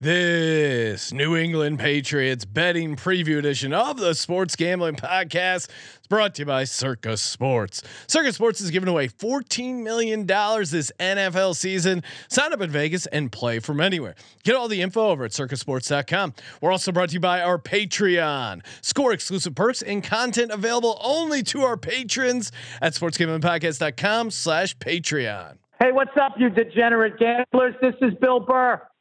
This New England Patriots betting preview edition of the Sports Gambling Podcast is brought to you by Circa Sports. Circa Sports is giving away $14 million this NFL season. Sign up in Vegas and play from anywhere. Get all the info over at circasports.com. We're also brought to you by our Patreon. Score exclusive perks and content available only to our patrons at sportsgamblingpodcast.com slash Patreon. Hey, what's up, you degenerate gamblers? This is Bill Burr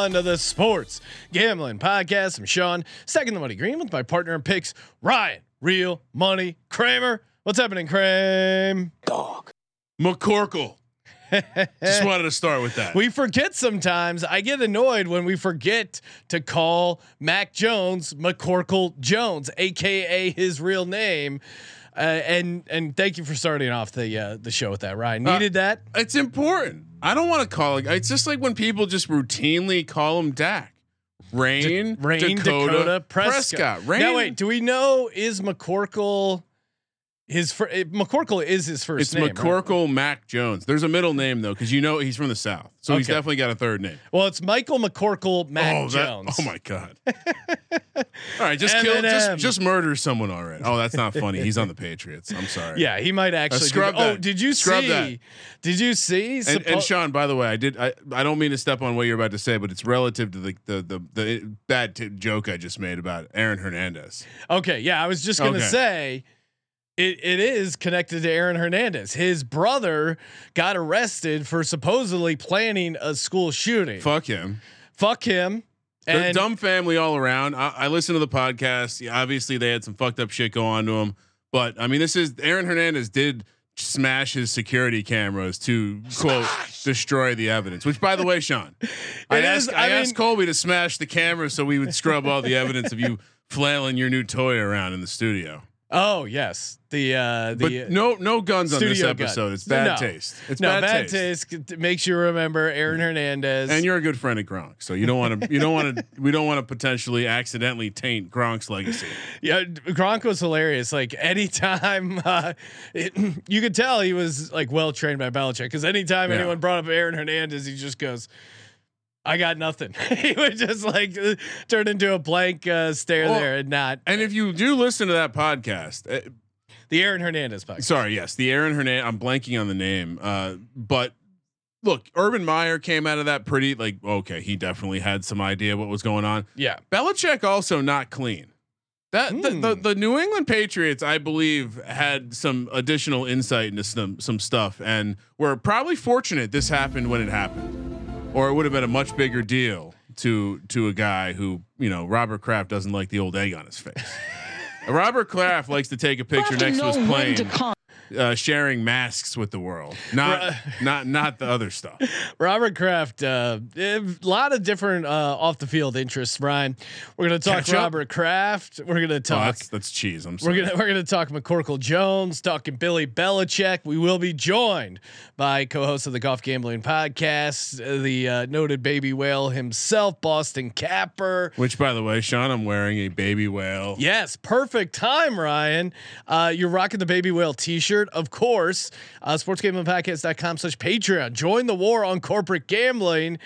Everyone to the Sports Gambling Podcast. I'm Sean, second the money green with my partner in picks, Ryan, real money Kramer. What's happening, Kramer? Dog. McCorkle. Just wanted to start with that. We forget sometimes. I get annoyed when we forget to call Mac Jones McCorkle Jones, aka his real name. Uh, and and thank you for starting off the uh, the show with that, Ryan. Uh, Needed that. it's important. I don't want to call it. It's just like when people just routinely call him Dak. Rain, Rain Dakota, Prescott. Rain. Now wait, do we know is McCorkle his fir- eh, McCorkle is his first It's name? right? McCorkle Mac Jones. There's a middle name though, because you know he's from the South, so he's definitely got a third name. Well, it's Michael McCorkle Mac oh, that- Jones. oh my god! All right, just kill, Eminem. just just murder someone already. Oh, that's not funny. He's on the Patriots. I'm sorry. Yeah, he might actually. do scrub that. Oh, did you Scrub see? that. Did you see? And, Suppo- and Sean, by the way, I did. I, I don't mean to step on what you're about to say, but it's relative to the the the, the bad t- joke I just made about Aaron Hernandez. okay, yeah, I was just gonna Okay. say. It, it is connected to Aaron Hernandez. His brother got arrested for supposedly planning a school shooting. Fuck him. Fuck him. They're And dumb family all around. I, I listened to the podcast. Yeah, obviously, they had some fucked up shit go on to him. But I mean, this is Aaron Hernandez did smash his security cameras to quote destroy the evidence. Which, by the way, Sean, I It asked is- I, I asked Colby to smash the camera so we would scrub all the evidence of you flailing your new toy around in the studio. Oh yes, the uh, But the no, no guns on this studio gun. episode. It's bad No. taste. It's no bad, bad, taste. taste. It makes you remember Aaron Hernandez. And you're a good friend of Gronk, so you don't want to. You don't want to. We don't want to potentially accidentally taint Gronk's legacy. Yeah, Gronk was hilarious. Like anytime, uh, it, you could tell he was like well trained by Belichick because anytime Yeah. anyone brought up Aaron Hernandez, he just goes, "I got nothing." he would just like uh, turn into a blank uh, stare Well, there and not And if you do listen to that podcast, uh, the Aaron Hernandez podcast. sorry, yes, the Aaron Hernandez. I'm blanking on the name, uh, but look, Urban Meyer came out of that pretty like okay. He definitely had some idea what was going on. Yeah, Belichick also not clean. That the, the Hmm. the New England Patriots, I believe, had some additional insight into some some stuff, and were probably fortunate this happened when it happened, or it would have been a much bigger deal to to a guy who you know Robert Kraft doesn't like the old egg on his face. Robert Kraft likes to take a picture next to his plane, uh, sharing masks with the world, not not not the other stuff. Robert Kraft. A lot of different uh, off the field interests. Ryan, we're gonna talk Ketchup? Robert Kraft. We're gonna Oh, talk. that's that's cheese. I'm We're sorry. gonna we're gonna talk McCorkle Jones, talking Billy Belichick. We will be joined by co-host of the Golf Gambling Podcast, uh, the uh, noted baby whale himself, Boston Capper. Which, by the way, Sean, I'm wearing a baby whale. Yes, perfect time, Ryan. Uh, you're rocking the baby whale T-shirt, of course. Uh, SportsGamblingPodcast.com slash Patreon. Join the war on corporate gambling.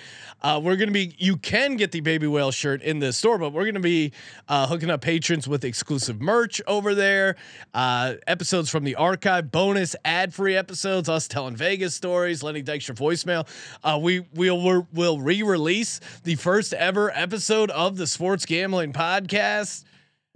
Uh, we're gonna be. You can get the baby whale shirt in the store, but we're gonna be uh, hooking up patrons with exclusive merch over there. Uh, episodes from the archive, bonus ad-free episodes, us telling Vegas stories, Lenny Dykstra voicemail. Uh, we we'll we'll re-release the first ever episode of the Sports Gambling Podcast.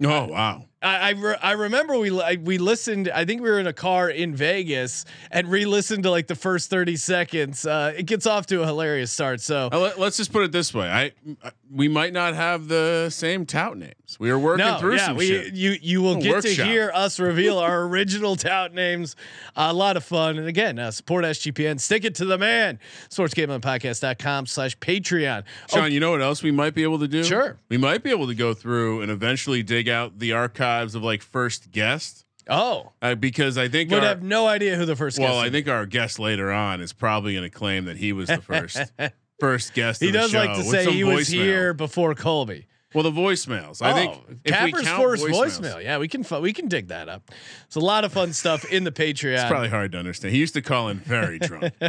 Oh wow. I I, re- I remember we li- we listened. I think we were in a car in Vegas and re-listened to like the first thirty seconds. Uh, it gets off to a hilarious start. So Uh, let, us just put it this way: I, I- we might not have the same tout names. We are working no, through yeah, some we shit. you you will get workshop. to hear us reveal our original tout names. a lot of fun, and again, uh, support SGPN. Stick it to the man. SportsGamblingPodcast.com slash Patreon. Sean, Oh, you know what else we might be able to do? Sure. We might be able to go through and eventually dig out the archives of like first guest, oh, uh, because I think would our, have no idea who the first. well, guest I is. think our guest later on is probably going to claim that he was the first first guest. he of the does like to say some he was here before Colby. Well, the voicemails. I think Oh, if we Capper's count first voicemails, voicemail. Yeah, we can fu- we can dig that up. It's a lot of fun stuff in the Patreon. It's probably hard to understand. He used to call in very drunk.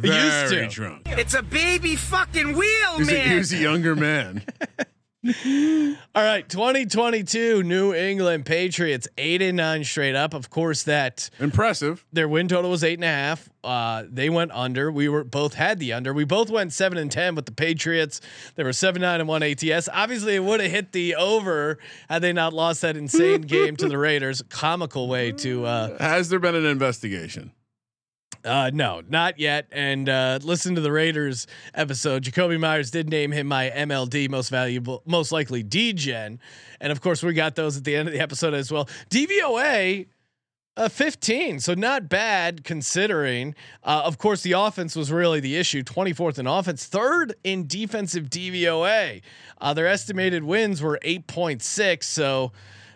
He used very to. drunk. It's a baby fucking wheel, He was, a, man. he was a younger man. All right, 2022 New England Patriots eight and nine straight up. Of course, that Impressive. their win total was eight and a half. Uh, they went under. We were both had the under. We both went seven and ten with the Patriots. They were seven nine and one ATS. Obviously, it would have hit the over had they not lost that insane game to the Raiders. Comical way to. Uh, Has there been an investigation? Uh, no, not yet. And uh, listen to the Raiders episode. Jakobi Meyers did name him my MLD most valuable, most likely degen, and of course we got those at the end of the episode as well. DVOA. Uh, 15, so not bad considering. Uh, of course, the offense was really the issue. 24th in offense, third in defensive DVOA. Uh, their estimated wins were 8.6, so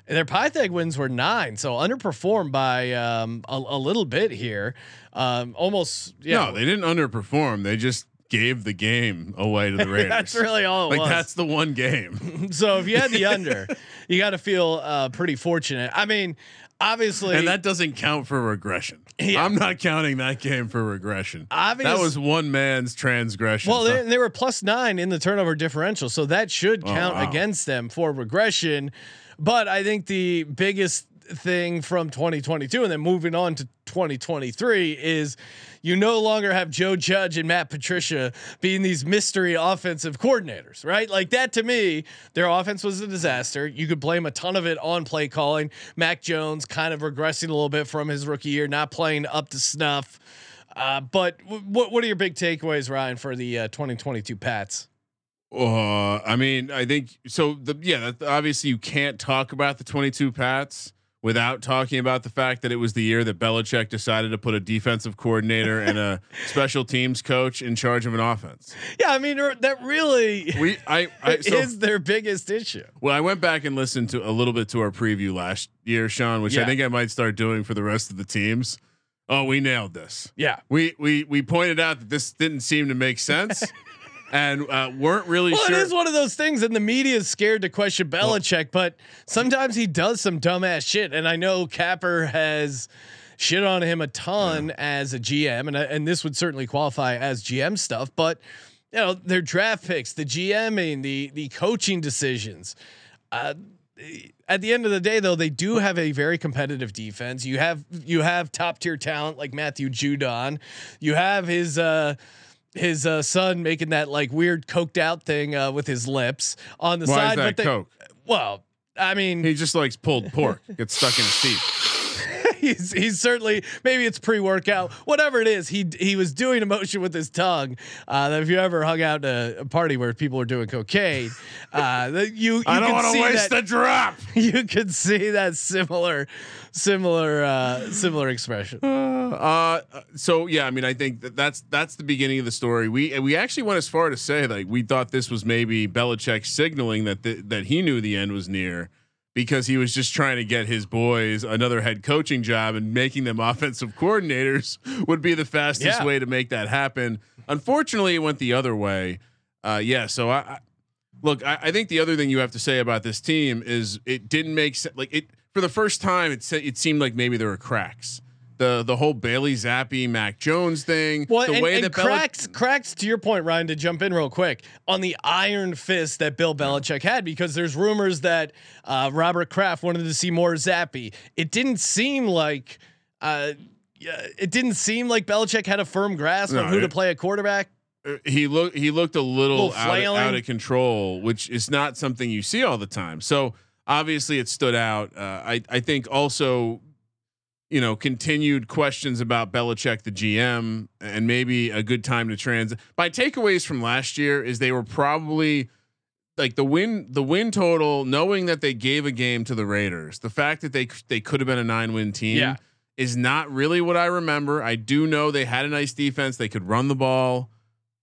their Pythag wins were nine, so underperformed by um, a, a little bit here. Um, almost, yeah. No, they didn't underperform. They just gave the game away to the Raiders. that's really all it like was. that's the one game. so if you had the under, you got to feel uh, pretty fortunate. I mean, obviously, and that doesn't count for regression. Yeah. I'm not counting that game for regression. Obvious- that was one man's transgression. Well, they, they were plus nine in the turnover differential, so that should Oh, count wow. against them for regression. But I think the biggest thing from 2022 and then moving on to 2023 is you no longer have Joe Judge and Matt Patricia being these mystery offensive coordinators, right? Like that to me, their offense was a disaster. You could blame a ton of it on play calling. Mac Jones kind of regressing a little bit from his rookie year, not playing up to snuff. Uh, but w- what are your big takeaways, Ryan, for the uh, 2022 Pats? Uh, I mean, I think so. The yeah, obviously you can't talk about the 22 Pats without talking about the fact that it was the year that Belichick decided to put a defensive coordinator and a special teams coach in charge of an offense. Yeah, I mean er, that really We, I, I so, is their biggest issue. well, I went back and listened to a little bit to our preview last year, Sean, which I think I might start doing for the rest of the teams. Oh, we nailed this. Yeah. We we we pointed out that this didn't seem to make sense, and uh, weren't really sure. Well, sure. it is one of those things, and the media is scared to question Belichick, but sometimes he does some dumbass shit. And I know Capper has shit on him a ton as a GM, and and this would certainly qualify as GM stuff. But you know, their draft picks, the GMing, the the coaching decisions. Uh, at the end of the day, though, they do have a very competitive defense. You have you have top tier talent like Matthew Judon. You have his uh, his uh, son making that like weird coked out thing uh, with his lips on the Why side. is that but they, Coke? well, I mean, He just likes pulled pork. Gets stuck in his teeth. he's he's certainly maybe it's pre workout, whatever it is. He he was doing a motion with his tongue. Uh, that if you ever hung out at a, a party where people are doing cocaine, uh, that you you I don't want to waste that, the drop. you could see that similar similar uh similar expression Uh, so yeah, I mean, I think that that's that's the beginning of the story. We we actually went as far to say like we thought this was maybe Belichick signaling that the, that he knew the end was near because he was just trying to get his boys another head coaching job and making them offensive coordinators would be the fastest Yeah. way to make that happen. Unfortunately, it went the other way. Uh, yeah, so I, I look. I, I think the other thing you have to say about this team is it didn't make sense. Like it for the first time, it se- it seemed like maybe there were cracks. The the whole Bailey Zappe Mac Jones thing. well the and, way and that cracks cracks to your point ryan to jump in real quick on the iron fist that bill belichick had because there's rumors that uh, robert kraft wanted to see more Zappe it didn't seem like uh, yeah, it didn't seem like Belichick had a firm grasp No, on who to play a quarterback. uh, he looked he looked a little, Little out, of, out of control, which is not something you see all the time. So obviously it stood out. Uh, I I think also, you know, continued questions about Belichick, the GM, and maybe a good time to trans. My takeaways from last year is they were probably like the win the win total, knowing that they gave a game to the Raiders, the fact that they they could have been a nine win team. Yeah. Is not really what I remember. I do know they had a nice defense. They could run the ball.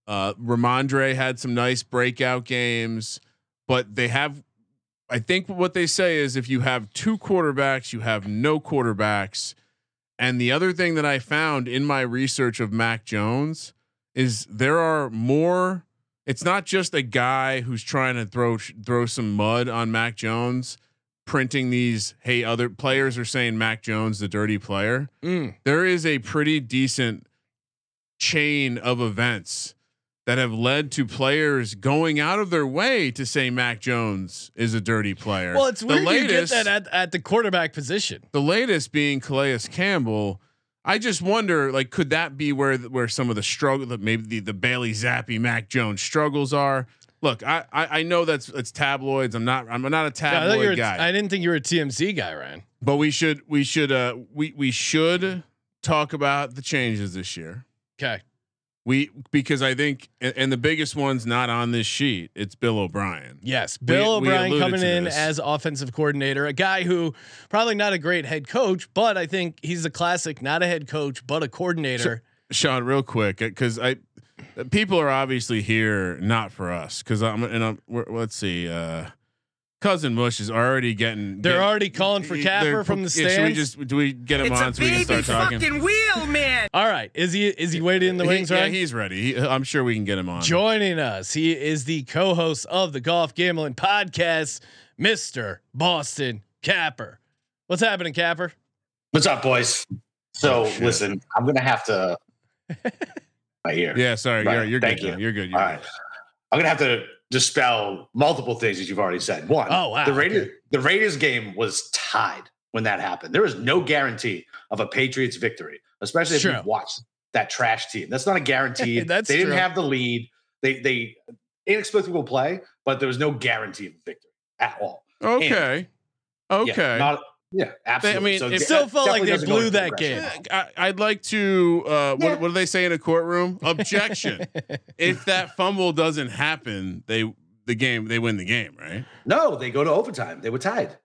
Uh, Rhamondre had some nice breakout games, but they have. I think what they say is if you have two quarterbacks, you have no quarterbacks. And the other thing that I found in my research of Mac Jones is there are more. It's not just a guy who's trying to throw throw some mud on Mac Jones, printing these. Hey, other players are saying Mac Jones the dirty player. Mm. There is a pretty decent chain of events that have led to players going out of their way to say Mac Jones is a dirty player. Well, it's The weird you get latest- that at, at the quarterback position. the latest being Calais Campbell. I just wonder, like, could that be where where some of the struggle, that maybe the, the Bailey Zappe, Mac Jones struggles are? Look, I, I I know that's it's tabloids. I'm not I'm not a Yeah, I, tabloid guy, I didn't think you were a TMZ guy, Ryan. but we should we should uh we we should talk about the changes this year. Okay. We because I think and, the biggest one's not on this sheet. It's Bill O'Brien. Yes, Bill we O'Brien alluded coming in this. as offensive coordinator, a guy who probably not a great head coach, but I think he's a classic, not a head coach, but a coordinator. Sean, real quick, because I people are obviously here not for us. Because I'm and I'm we're, let's see, uh, cousin Mush is already getting. They're getting- already calling for Capper from the yeah, Should we just do we get him It's on a so we can baby start talking? fucking wheel, man. All right, is he is he waiting in the He- wings? yeah, Ryan? he's ready. He, I'm sure we can get him on. Joining us, he is the co-host of the Golf Gambling Podcast, Mister Boston Capper. What's happening, Capper? What's up, boys? So Oh, listen, I'm gonna have to. My ear. yeah, sorry, Right, you're, you're thank good. now. you. You're good. You're All right. I'm gonna have to dispel multiple things that you've already said. One, Oh, wow, the Raiders, okay. the Raiders game was tied when that happened. There was no guarantee of a Patriots victory, especially if Sure. you watched that trash team. That's not a guarantee. That's they didn't true. have the lead. They they inexplicable play, but there was no guarantee of victory at all. Okay. Okay. Yeah, not, yeah absolutely. I mean, So it that still felt like they blew that game. I, I'd like to. Uh, what, what do they say in a courtroom? Objection. if that fumble doesn't happen, they the game they win the game, right? No, they go to overtime. They were tied.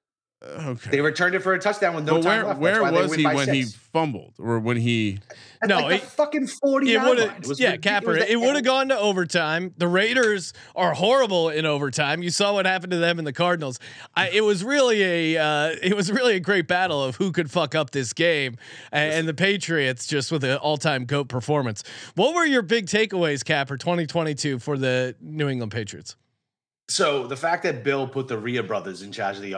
Uh, Okay. They returned it for a touchdown with no but time where left. That's where was he by when he fumbled or when he? At No, like it- fucking forty. It would have, yeah. Capper. the It would have gone to overtime. The Raiders are horrible in overtime. You saw what happened to them in the Cardinals. I, it was really a, uh, it was really a great battle of who could fuck up this game, and, and the Patriots just with an all-time goat performance. What were your big takeaways, Capper, 2022 for the New England Patriots? So the fact that Bill put the Rhea brothers in charge of the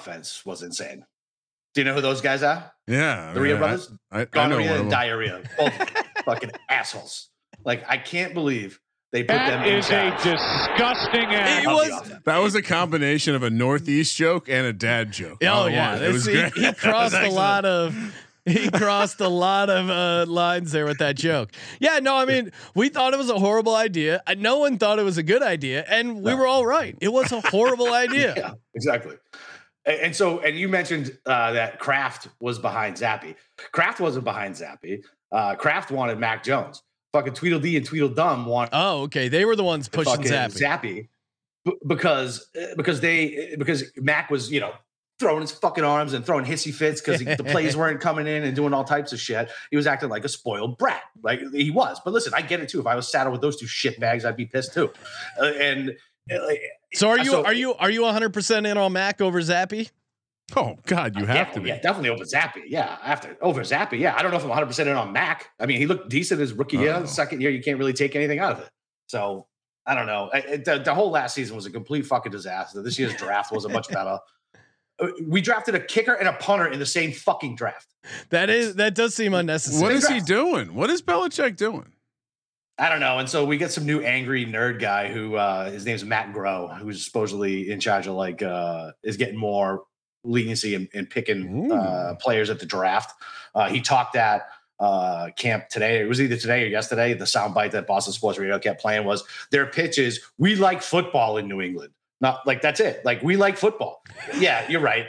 offense was insane. Do you know who those guys are? Yeah, The Rhea I- brothers, I, I, gonorrhea one of and diarrhea. Both fucking assholes. Like I can't believe they put them That in is a charge disgusting It act. was- That was a combination of a Northeast joke and a dad joke. Oh all yeah, it was he, great. he crossed a lot of he crossed a lot of uh, lines there with that joke. Yeah, no, I mean we thought it was a horrible idea. Uh, No one thought it was a good idea, and we No. were all right. It was a horrible idea. Yeah, exactly. And, so, and you mentioned uh, that Kraft was behind Zappe. Kraft wasn't behind Zappe. Uh, Kraft wanted Mac Jones. Fucking Tweedledee and Tweedledum wanted Oh, okay, they were the ones pushing Zappe. Zappe b- because uh, because they because Mac was you know throwing his fucking arms and throwing hissy fits because the plays weren't coming in and doing all types of shit. He was acting like a spoiled brat, like he was. But listen, I get it too. If I was saddled with those two shit bags, I'd be pissed too. Uh, and uh, So are you So- are you are you 100 percent in on Mac over Zappe? Oh God, you have yeah, to be. Yeah, definitely over Zappe. Yeah, after over Zappe. Yeah, I don't know if I'm 100 percent in on Mac. I mean, he looked decent his rookie year. Uh-oh. The second year, you can't really take anything out of it. So I don't know. I- I- the, the whole last season was a complete fucking disaster. This year's draft wasn't much better. Uh, We drafted a kicker and a punter in the same fucking draft. That is that does seem unnecessary. What is he doing? What is Belichick doing? I don't know. And so we get some new angry nerd guy who uh, his name's Matt Groh, who's supposedly in charge of like uh, is getting more leniency and, in picking uh, players at the draft. Uh, he talked at uh, camp today. It was either today or yesterday. The soundbite that Boston Sports Radio kept playing was their pitch is we like football in New England. Not like that's it. Like we like football. Yeah, you're right.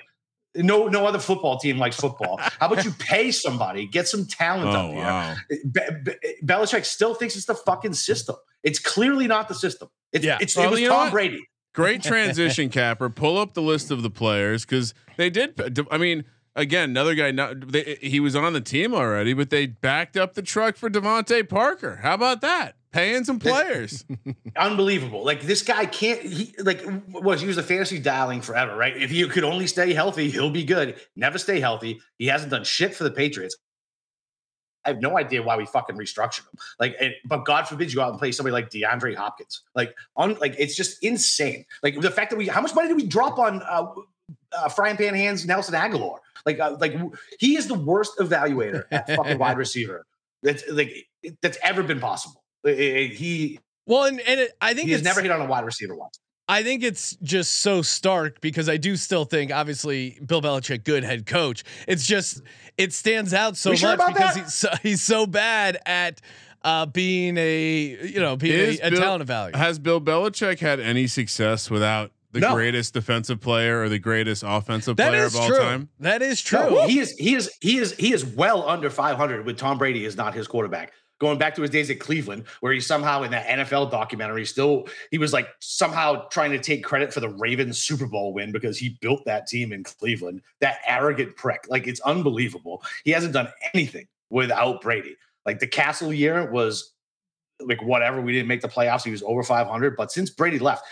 No, no other football team likes football. How about you pay somebody, get some talent Oh up here? wow. Be- Be- Belichick still thinks it's the fucking system. It's clearly not the system. It's, Yeah. it's Well, it was Tom what? Brady. Great transition, Capper. Pull up the list of the players because they did. I mean, again, another guy. Not they, he was on the team already, but they backed up the truck for DeVante Parker. How about that? Paying some players. Unbelievable. Like this guy can't. He like was he was a fantasy dialing forever, right? If he could only stay healthy, he'll be good. Never stay healthy. He hasn't done shit for the Patriots. I have no idea why we fucking restructured him. Like, and, but God forbid you go out and play somebody like DeAndre Hopkins. Like, on like it's just insane. Like the fact that we, how much money did we drop on uh, uh, frying pan hands Nelson Agholor? Like, uh, like he is the worst evaluator at fucking wide receiver that's like that's ever been possible. He Well, and, and it, I think he's never hit on a wide receiver once. I think it's just so stark because I do still think, obviously, Bill Belichick, good head coach. It's just it stands out so We sure much because he's so, he's so bad at uh, being a you know being Is a, a Bill- talent value. Has Bill Belichick had any success without the No. greatest defensive player or the greatest offensive That player of all true. time? That is true. No, he is he is he is he is well under 500 with Tom Brady is not his quarterback. Going back to his days at Cleveland, where he somehow in that NFL documentary still he was like somehow trying to take credit for the Ravens Super Bowl win because he built that team in Cleveland. That arrogant prick, like it's unbelievable. He hasn't done anything without Brady. Like the Cassel year was like whatever. We didn't make the playoffs. He was over 500, but since Brady left,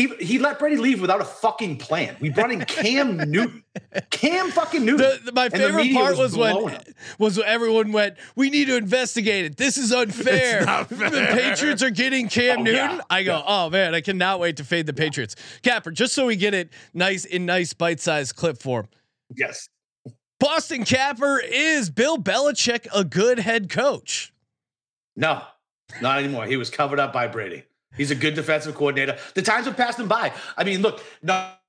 he, he let Brady leave without a fucking plan. We brought in Cam Newton. Cam fucking Newton. The, the- my favorite part was, was when was when everyone went, "We need to investigate it. This is unfair. The. Patriots are getting Cam Oh, Newton." yeah. I go, Yeah. "Oh man, I cannot wait to fade the Patriots." Capper, just so we get it nice in nice bite-sized clip form. yes. Boston Capper is Bill Belichick a good head coach? No, not anymore. He was covered up by Brady. He's a good defensive coordinator. The times have passed him by. I mean, look, not,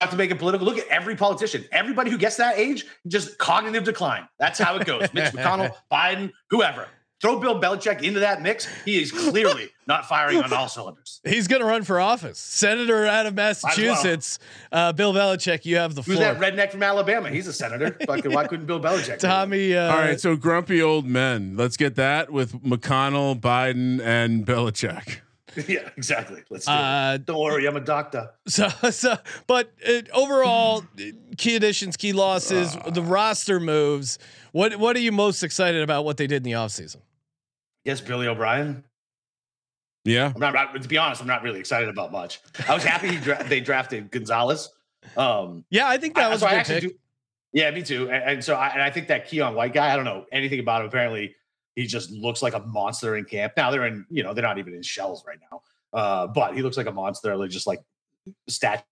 not to make it political. Look at every politician. Everybody who gets that age, just cognitive decline. That's how it goes. Mitch McConnell, Biden, whoever. Throw Bill Belichick into that mix. He is clearly not firing on all cylinders. He's going to run for office, senator out of well. Massachusetts. Uh, Bill Belichick, you have the Who's floor. Who's that redneck from Alabama? He's a senator. Fucking, why couldn't Bill Belichick? Tommy. Uh, All right, so grumpy old men. Let's get that with McConnell, Biden, and Belichick. yeah, exactly. Let's do Uh, it. Don't worry, I'm a doctor. So, so, but uh, overall, uh, key additions, key losses, the roster moves. What what are you most excited about? What they did in the offseason? Yes, Billy O'Brien. Yeah, I'm not, to be honest, I'm not really excited about much. I was happy he dra- they drafted Gonzalez. Um, Yeah, I think that I- was so a I good actually pick. do- yeah, me too. And, and so I, and I think that Keion White guy, I don't know anything about him. Apparently, he just looks like a monster in camp. Now they're in, you know, they're not even in shells right now. Uh, but he looks like a monster, like just like stature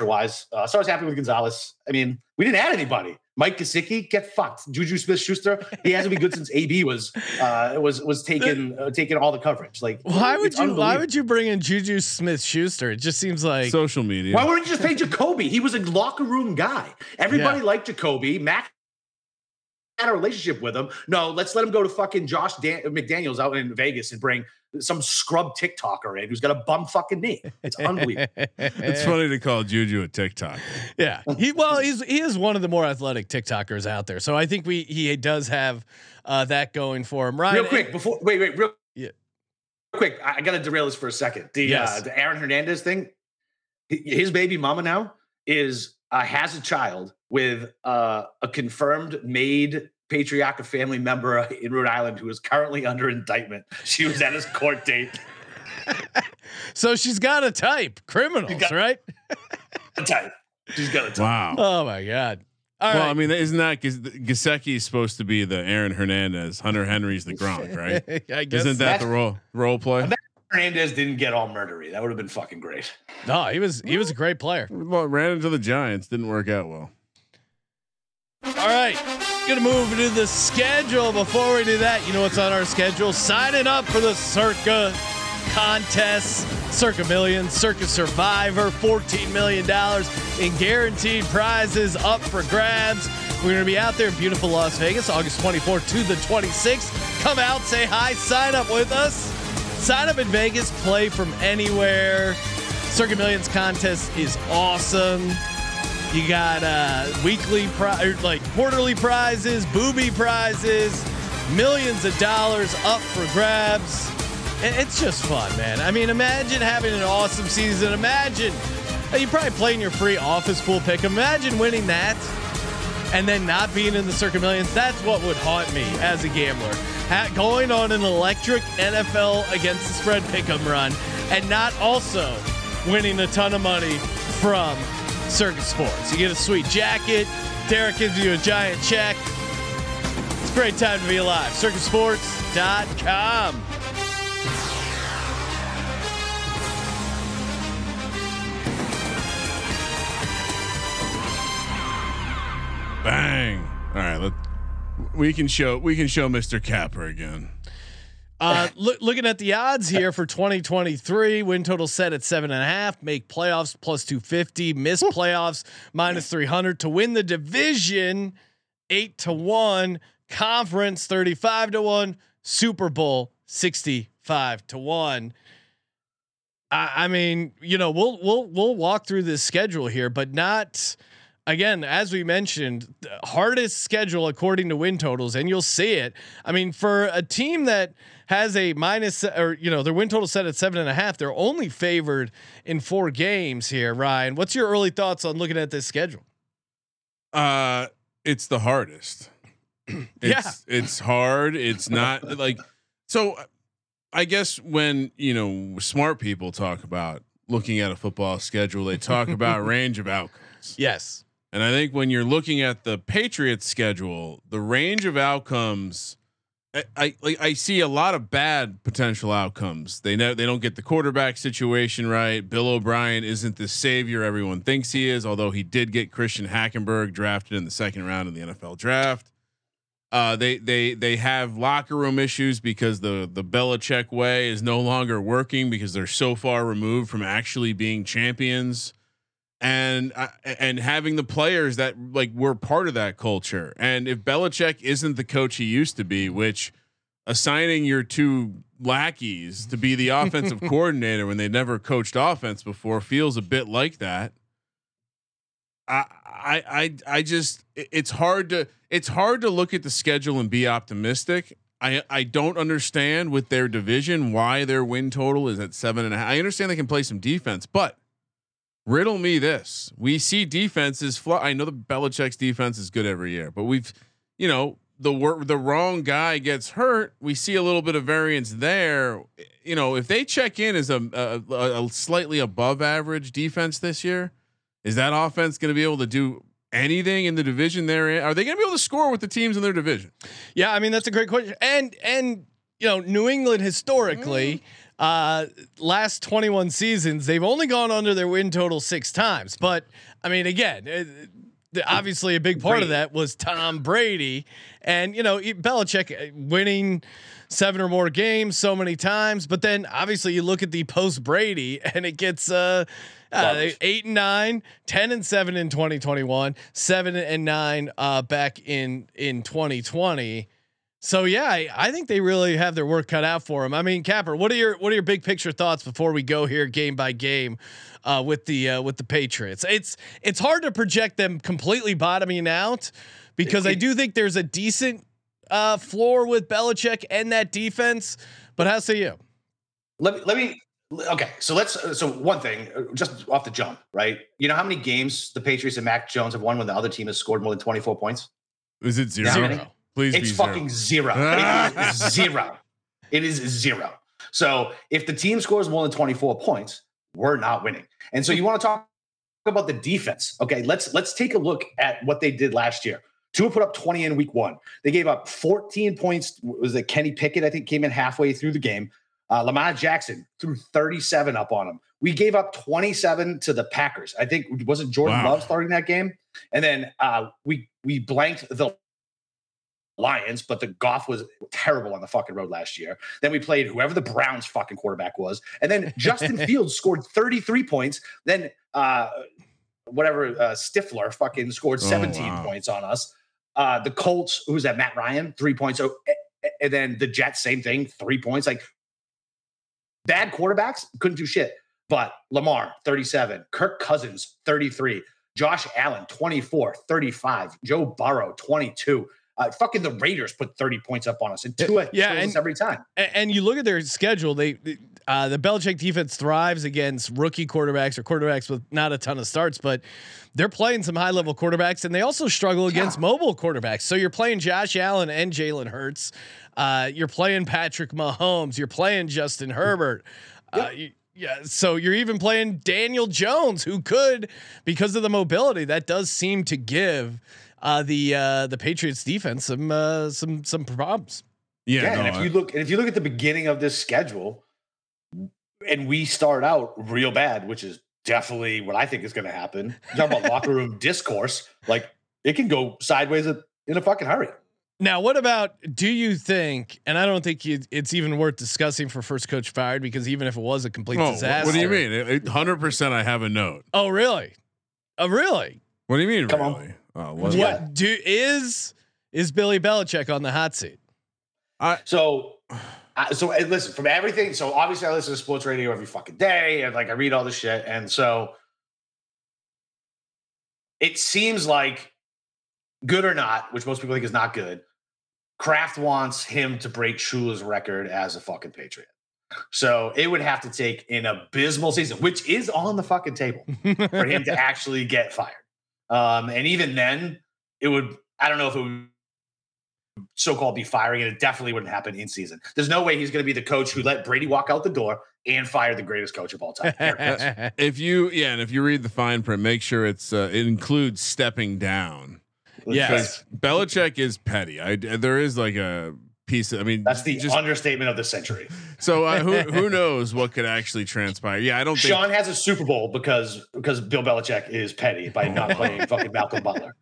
wise. Uh, so I was happy with Gonzalez. I mean, we didn't add anybody. Mike Gesicki, get fucked. Juju Smith Schuster, he hasn't been good since AB was uh, was was taking uh, taking all the coverage. Like, Why would you? Why would you bring in Juju Smith Schuster? It just seems like social media. Why wouldn't you just pay Jakobi? He was a locker room guy. Everybody Yeah. liked Jakobi. Mac had a relationship with him. No, let's let him go to fucking Josh Dan- McDaniels out in Vegas and bring some scrub TikToker in who's got a bum fucking knee. It's unbelievable. it's funny to call Juju a TikTok. Yeah, he well, he's he is one of the more athletic TikTokers out there. So I think we he does have uh, that going for him. Ryan, real quick, before wait, wait, real Yeah. quick. I, I got to derail this for a second. The Yes. uh, the Aaron Hernandez thing. His baby mama now is uh, has a child with uh, a confirmed made Patriarca family member in Rhode Island who is currently under indictment. She was at his court date. So she's got a type, criminals, got- right? A type. She's got a type. Wow. Oh my god! All well, right. I mean, isn't that Gis- Gesicki is supposed to be the Aaron Hernandez? Hunter Henry's the Gronk, right? I guess Isn't that the role role play? Hernandez didn't get all murdery. That would have been fucking great. no, he was he was a great player. Well, ran into the Giants, didn't work out well. All right, gonna move into the schedule. Before we do that, you know what's on our schedule? Signing up for the Circa contest, Circa Million, Circa Survivor, $14 million in guaranteed prizes up for grabs. We're gonna be out there in beautiful Las Vegas, August 24th to the 26th. Come out, say hi, sign up with us. Sign up in Vegas, play from anywhere. Circa Millions contest is awesome. You got uh, weekly, pri- or like quarterly prizes, booby prizes, millions of dollars up for grabs. It's just fun, man. I mean, imagine having an awesome season. Imagine you probably playing your free office pool pick. Imagine winning that and then not being in the Circa Millions. That's what would haunt me as a gambler. Going on an electric NFL against the spread pick'em run and not also winning a ton of money from Circa Sports. You get a sweet jacket. Derek gives you a giant check. It's a great time to be alive. CircaSports.com. Bang. All right, let we can show we can show Mr. Capper again. Uh, look, looking at the odds here for 2023, win total set at seven and a half, make playoffs plus 250, miss playoffs minus 300 to win the division eight to one, conference 35 to one, Super Bowl 65 to one. I, I mean, you know, we'll we'll we'll walk through this schedule here, but not again, as we mentioned, the hardest schedule according to win totals, and you'll see it. I mean, for a team that has a minus or you know their win total set at seven and a half, they're only favored in four games here. Ryan, what's your early thoughts on looking at this schedule? Uh it's the hardest. Yeah. It's it's hard. It's not like so I guess when, you know, smart people talk about looking at a football schedule, they talk about range of outcomes. Yes. And I think when you're looking at the Patriots schedule, the range of outcomes, I, I like I see a lot of bad potential outcomes. They know they don't get the quarterback situation right. Bill O'Brien isn't the savior everyone thinks he is, although he did get Christian Hackenberg drafted in the second round of the NFL draft. Uh, they they they have locker room issues because the the Belichick way is no longer working because they're so far removed from actually being champions and uh, and having the players that like were part of that culture. And if Belichick isn't the coach he used to be, which assigning your two lackeys to be the offensive coordinator when they never coached offense before feels a bit like that. I I I I just it's hard to it's hard to look at the schedule and be optimistic. I I don't understand with their division why their win total is at seven and a half. I understand they can play some defense, but riddle me this: we see defenses. Fl- I know the Belichick's defense is good every year, but we've you know the wor- the wrong guy gets hurt. We see a little bit of variance there. You know, if they check in as a, a, a slightly above average defense this year, is that offense going to be able to do anything in the division they're in? Are they going to be able to score with the teams in their division? Yeah, I mean that's a great question. And and you know, New England historically, mm. Uh last 21 seasons, they've only gone under their win total 6 times. But I mean again, uh, the, obviously a big part of that was Tom Brady and you know, Belichick uh, winning seven or more games so many times, but then obviously you look at the post Brady and it gets uh uh, eight and nine, 10 and seven in 2021, seven and nine uh, back in in 2020. So yeah, I, I think they really have their work cut out for them. I mean, Capper, what are your what are your big picture thoughts before we go here game by game uh, with the uh, with the Patriots? It's it's hard to project them completely bottoming out because I do think there's a decent uh, floor with Belichick and that defense. But how say you? Let me, let me, okay. So let's, so one thing, uh, just off the jump, right? You know how many games the Patriots and Mac Jones have won when the other team has scored more than 24 points? Is it zero? Zero. Please It's be zero. fucking zero. it is zero. It is zero. So if the team scores more than 24 points, we're not winning. And so you want to talk about the defense. Okay, let's let's take a look at what they did last year. Tua put up 20 in week one. They gave up 14 points. Was it Kenny Pickett? I think came in halfway through the game. Uh, Lamar Jackson threw 37 up on him. We gave up 27 to the Packers. I think wasn't Jordan Wow. Love starting that game, and then uh, we we blanked the Lions, but the Goff was terrible on the fucking road last year. Then we played whoever the Browns fucking quarterback was, and then Justin Fields scored 33 points. Then uh, whatever uh, Stifler fucking scored Oh, 17 wow. points on us. Uh, the Colts, who's that? Matt Ryan, three points. So, a- a- and then the Jets, same thing, three points. Like bad quarterbacks couldn't do shit. But Lamar, 37, Kirk Cousins, 33, Josh Allen, 24, 35, Joe Burrow, 22. Uh, fucking the Raiders put 30 points up on us and Tua Yeah, and- every time. And, you look at their schedule. They uh, the Belichick defense thrives against rookie quarterbacks or quarterbacks with not a ton of starts, but they're playing some high level quarterbacks, and they also struggle against mobile quarterbacks. So you're playing Josh Allen and Jalen Hurts. Uh, you're playing Patrick Mahomes. You're playing Justin Herbert. Uh, you- yeah, so you're even playing Daniel Jones, who could, because of the mobility, that does seem to give uh, the uh, the Patriots defense some uh, some some problems. Yeah, Yeah, no, and if I- you look, and if you look at the beginning of this schedule, and we start out real bad, which is definitely what I think is going to happen. You talk about locker room discourse, like it can go sideways in in a fucking hurry. Now, what about? Do you think? And I don't think you, it's even worth discussing for first coach fired because even if it was a complete Oh, disaster, what do you mean? Hundred percent. I have a note. Oh, really? Oh, really? What do you mean? Come on. Really? Oh, what? Yeah. Do is is Billy Belichick on the hot seat? So, uh, so listen from everything. So obviously, I listen to sports radio every fucking day, and like I read all this shit, and so it seems like good or not, which most people think is not good. Kraft wants him to break Shula's record as a fucking Patriot. So it would have to take an abysmal season, which is on the fucking table for him to actually get fired. Um, and even then, it would, I don't know if it would so called be firing, and it definitely wouldn't happen in season. There's no way he's going to be the coach who let Brady walk out the door and fire the greatest coach of all time. If you yeah, and if you read the fine print, make sure it's uh, it includes stepping down. Yes. Belichick is petty. I there is like a piece. Of, I mean, That's the just understatement of the century. so uh, who who knows what could actually transpire? Yeah, I don't think. Sean has a Super Bowl because because Bill Belichick is petty by not playing fucking Malcolm Butler.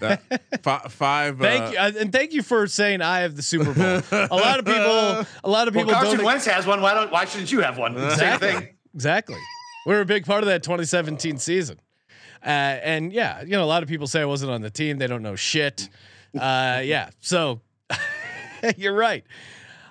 that fi- five. Thank uh, you, uh, and thank you for saying I have the Super Bowl. a lot of people, a lot of Well, people Carson don't Wentz has one. Why don't? Why shouldn't you have one? Same Exactly. thing. Exactly. We're a big part of that 2017 season. Uh, and yeah, you know, a lot of people say I wasn't on the team. They don't know shit. Uh, yeah. So you're right.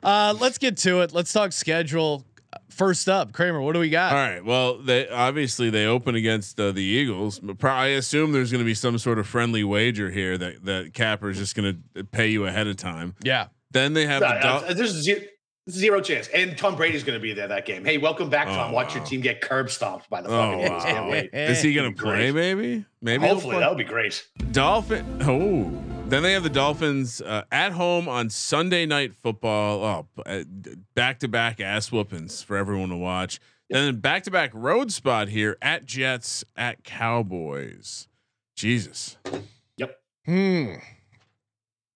Uh, let's get to it. Let's talk schedule. First up, Kramer, what do we got? All right. Well, they obviously they open against uh, the Eagles. But I assume there's going to be some sort of friendly wager here that that Capper is just going to pay you ahead of time. Yeah. Then they have No, the no, Dol- there's zero, zero chance. And Tom Brady's going to be there that game. Hey, welcome back, Oh, Tom. Watch your team get curb stomped by the Oh, fucking Eagles. Can't wait. Is he going to It'd play? great. Maybe. Maybe. Hopefully, that would be great. Dolphin. Oh, then they have the Dolphins uh, at home on Sunday night football. Oh, back to back ass whoopings for everyone to watch. Then back to back road spot here at Jets at Cowboys. Jesus. Yep. Hmm.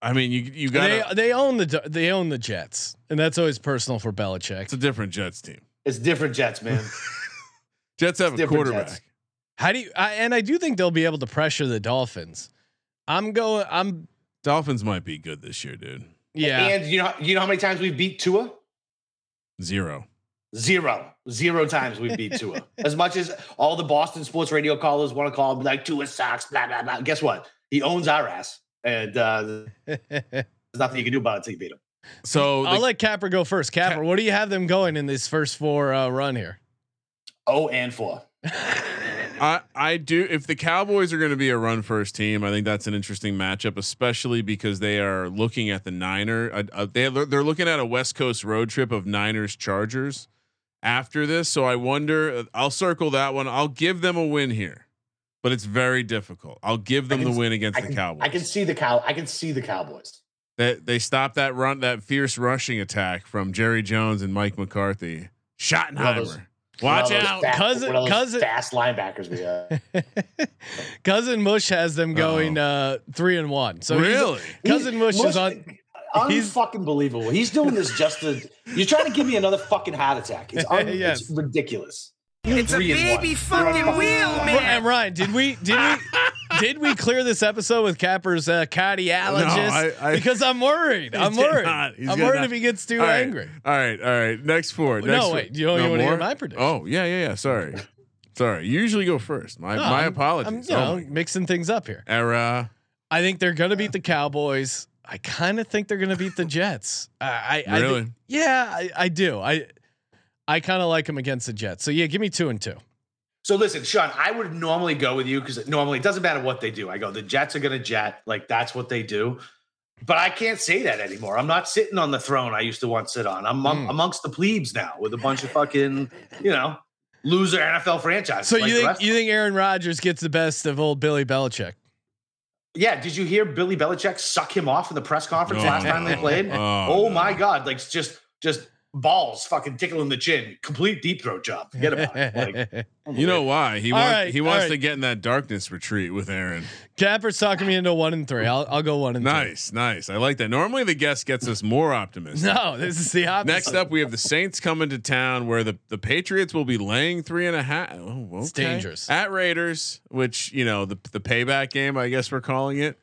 I mean, you you got They they own the they own the Jets, and that's always personal for Belichick. it's a different Jets team. It's different Jets, man. Jets have a quarterback. Jets. How do you? I, and I do think they'll be able to pressure the Dolphins. I'm going. I'm Dolphins might be good this year, dude. yeah. And you know, you know how many times we beat Tua? Zero. Zero. Zero times we beat Tua. As much as all the Boston sports radio callers want to call him like Tua sucks, blah blah blah. Guess what? He owns our ass, and uh, there's nothing you can do about it until you beat him. So I'll the, let Capper go first. Capper, what do you have them going in this first four uh, run here? Oh, and four. I I do. If the Cowboys are going to be a run first team, I think that's an interesting matchup, especially because they are looking at the Niner. Uh, uh, they they're looking at a West Coast road trip of Niners Chargers after this. So I wonder. uh, I'll circle that one. I'll give them a win here, but it's very difficult. I'll give them can the s- win against I the Cowboys. I can see the cow. I can see the Cowboys. They they stopped that run, that fierce rushing attack from Jerry Jones and Mike McCarthy. Schottenheimer. Watch One out. fast- cousin- one of those cousin- fast linebackers we have. Cousin Mush has them going uh, three and one. So he's- really? Cousin Mush is on. he's- fucking believable. He's doing this just to. You're trying to give me another fucking heart attack. It's, un, Yes. it's ridiculous. It's a Three and one. baby fucking wheel, man. And Ryan, did we did we did we clear this episode with Capper's uh, cardiologist? No, I- I- because I'm worried. I'm worried. I'm worried hot. if he gets too All right. angry. All right, all right. Next four. No, Next four. wait, you don't- you wanna hear my prediction? Oh yeah, yeah, yeah. Sorry, sorry. You usually go first. My No, my I'm- apologies. I'm, oh, know, mixing things up here. era. I think they're gonna beat the Cowboys. I kind of think they're gonna beat the Jets. I, I, I Really? yeah, I, I do. I I kind of like them against the Jets. So yeah, give me two and two. So listen, Sean, I would normally go with you because normally it doesn't matter what they do. I go, the Jets are going to jet, like that's what they do. But I can't say that anymore. I'm not sitting on the throne I used to once sit on. I'm Mm. amongst the plebes now with a bunch of fucking, you know, loser NFL franchises. So like you think you think Aaron Rodgers gets the best of old Billy Belichick? Yeah, did you hear Billy Belichick suck him off in the press conference Oh, last time they played? Oh, Oh, no. my god, like just just balls fucking tickling the chin. Complete deep throat job. Forget about it. Like, You know why? He wants right, he wants right. to get in that darkness retreat with Aaron. Capper's talking me into one and three. I'll I'll go one and Nice, nice. I like that. Normally the guest gets us more three. optimistic. No, this is the opposite. Next up, we have the Saints coming to town, where the, the Patriots will be laying three and a half. Oh, okay. It's dangerous. at Raiders, which you know the the payback game, I guess we're calling it.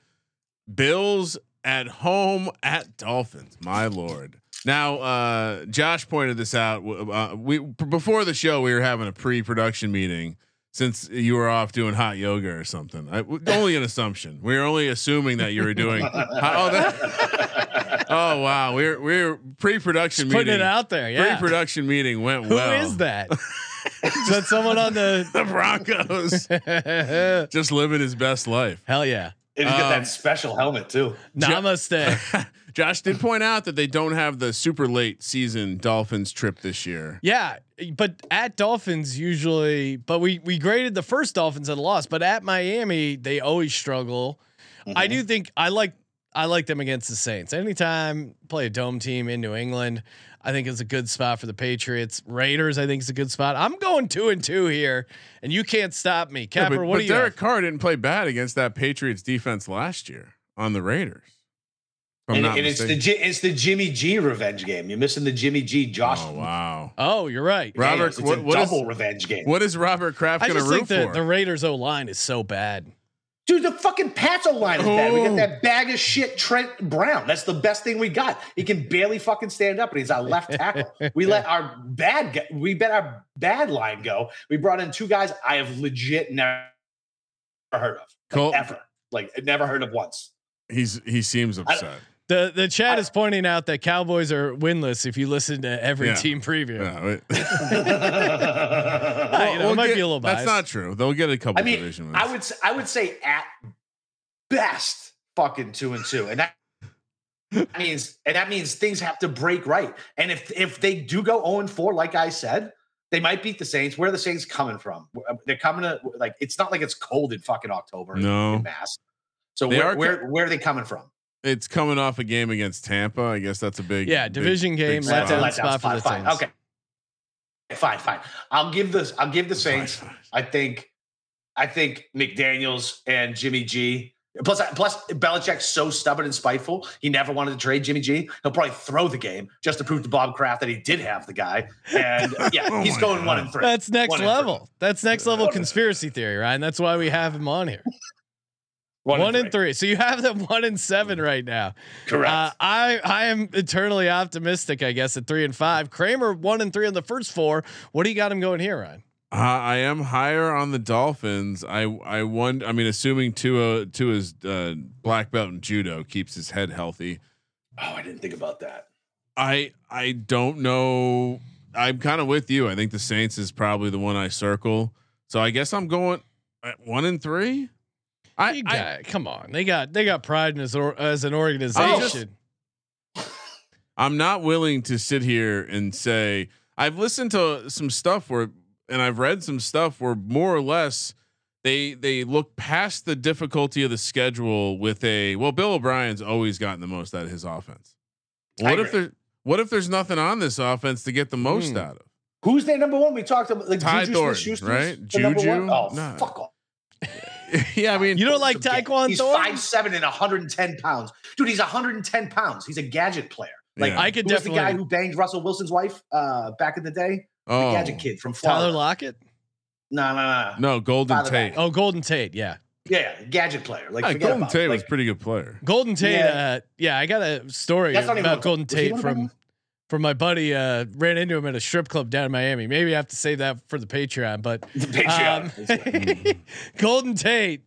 Bills at home at Dolphins. My lord. Now, uh, Josh pointed this out. Uh, we before the show, we were having a pre-production meeting. Since you were off doing hot yoga or something, I, only an assumption. We were only assuming that you were doing. oh, that, oh wow, we're we're pre-production Putting meeting. it out there. Yeah. Pre-production meeting went Who well. is that? is that someone on the the? Broncos just living his best life. Hell yeah! And he's got Um, that special helmet too. Namaste. Josh did point out that they don't have the super late season Dolphins trip this year. yeah, but at Dolphins usually, but we we graded the first Dolphins at a loss, but at Miami they always struggle. I do think I like I like them against the Saints. Anytime play a dome team in New England, I think is a good spot for the Patriots. Raiders, I think is a good spot. I'm going two and two here, and you can't stop me. Yeah, but what but do you? Derek have? Carr didn't play bad against that Patriots defense last year on the Raiders. And, and it's the it's the Jimmy G revenge game. You're missing the Jimmy G Josh. Oh wow. Oh, you're right. Robert, Daniels. It's what- a what is- double revenge game. What is Robert Kraft I going to just root think the, for? the Raiders O line is so bad. Dude, the fucking Pats line is bad. We got that bag of shit Trent Brown. That's the best thing we got. He can barely fucking stand up, and he's our left tackle. We let our bad guy, we bet our bad line go. We brought in two guys I have legit never heard of, like, ever, like never heard of once. He's he seems upset. The the chat is pointing out that Cowboys are winless if you listen to every Yeah. team preview. Yeah, wait. Ah, you know, it might get- be a little That's not true. They'll get a couple I mean, division wins. I would s- I would say at best fucking two and two, and that means and that means things have to break right. And if if they do go zero and four, like I said, they might beat the Saints. Where are the Saints coming from? They're coming to like it's not like it's cold in fucking October in- No. in Mass. So They where, are where where are they coming from? It's coming off a game against Tampa. I guess that's a big Yeah, big- division big game, spot. letdown Letdown spot for the. Saints. Okay, fine, fine. I'll give this. I'll give the Saints. fine. I think, I think McDaniels and Jimmy G. Plus, plus Belichick's so stubborn and spiteful. He never wanted to trade Jimmy G. He'll probably throw the game just to prove to Bob Kraft that he did have the guy. And yeah, Oh he's my going one and three. That's next One level. That's next level conspiracy theory, Ryan. That's why we have him on here. One, and three. So you have them one and seven right now. Correct. Uh, I I am eternally optimistic. I guess at three and five. Kramer one and three on the first four. What do you got him going here, Ryan? Uh, I am higher on the Dolphins. I I wonder. I mean, assuming Tua Tua's uh, black belt in judo keeps his head healthy. oh, I didn't think about that. I I don't know. I'm kind of with you. I think the Saints is probably the one I circle. So I guess I'm going at one and three. I, You I come on, they got they got pride in as, or, as an organization. I'm not willing to sit here and say I've listened to some stuff where and I've read some stuff where more or less they they look past the difficulty of the schedule with a well Bill O'Brien's always gotten the most out of his offense. What if there what if there's nothing on this offense to get the most Hmm. out of? Who's their number one? We talked about like Ty Juju Thornton, right? Juju? Oh, No. fuck off. yeah, I mean you don't like Taekwondo? He's five seven and 110 pounds, dude. He's 110 pounds. He's a gadget player. Like Yeah. I could who was the guy who banged Russell Wilson's wife uh, back in the day? The oh, gadget kid from Florida. Tyler Lockett. No, no, no. No, Golden Father Tate. back. Oh, Golden Tate. Yeah, Yeah, gadget player. Like Yeah, Golden Tate it. was Like, pretty good player. Golden Tate. Yeah. Uh, yeah, I got a story That's not about what- Golden Tate from them? From my buddy. Uh, ran into him at a strip club down in Miami. Maybe I have to save that for the Patreon. But the Patreon. um, Golden Tate.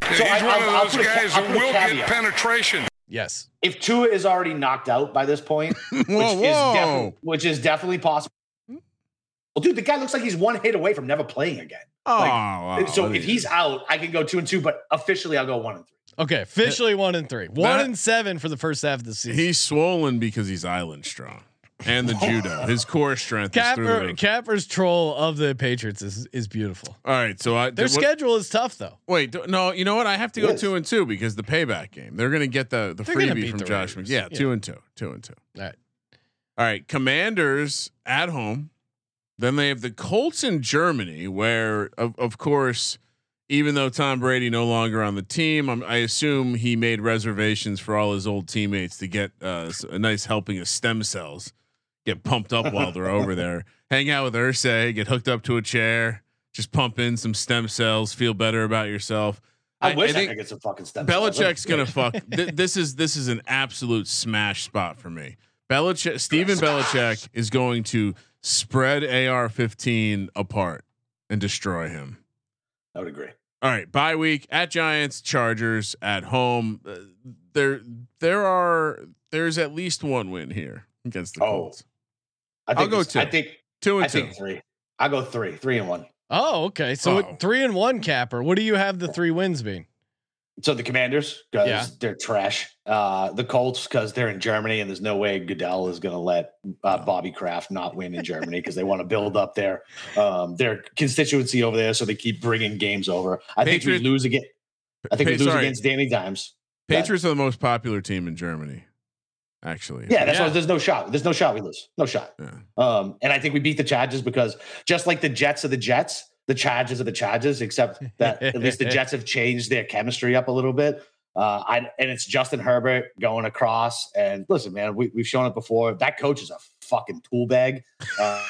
So he's I- one I'll- of those put a ca- guys I'll who will get caveat. penetration. Yes. if Tua is already knocked out by this point, which whoa, is whoa. definitely which is definitely possible. Well, dude, the guy looks like he's one hit away from never playing again. Oh, Like, wow. so if he's out, I can go two and two, but officially I'll go one and three. Okay, officially one and three, one That- and seven for the first half of the season. he's swollen because he's island strong and the judo, his core strength is Capper. Capper's troll of the Patriots is is beautiful. All right, so I Their what- schedule is tough though. Wait, no, you know what? I have to go is. two and two because the payback game. They're going to get the the They're freebie from the Josh. Raiders. Yeah, Yeah. two and two, two and two. All right. All right, Commanders at home. Then they have the Colts in Germany, where of of course, even though Tom Brady no longer on the team, I'm, I assume he made reservations for all his old teammates to get uh, a nice helping of stem cells, get pumped up while they're over there, hang out with Ursay, get hooked up to a chair, just pump in some stem cells, feel better about yourself. I, wish I, think could get some fucking stem cells. Belichick's gonna fuck. Th- this is this is an absolute smash spot for me. Belichick, Stephen Belichick is going to spread AR-15 apart and destroy him. I would agree. All right, bye week at Giants, Chargers at home. Uh, there, there are there's at least one win here against the Oh, Colts. I think I'll think go two. I think Two and I two. think three. I'll go three. Three and one. Oh, okay. So Uh-oh. three and one Capper. What do you have the three wins being? So the Commanders, because Yeah. they're trash. Uh, the Colts, because they're in Germany, and there's no way Goodell is going to let uh, Bobby Kraft not win in Germany because they want to build up their um, their constituency over there, so they keep bringing games over. I think we lose again. I think we lose sorry. against Danny Dimes. Yeah. Patriots are the most popular team in Germany. Actually, Yeah, that's Yeah. why there's no shot. There's no shot we lose. No shot. Yeah. Um, and I think we beat the Chargers because just like the Jets are the Jets, the Chargers are the Chargers, except that at least the Jets have changed their chemistry up a little bit. Uh, I, and it's Justin Herbert going across. And listen, man, we, we've shown it before. That coach is a fucking tool bag. Uh,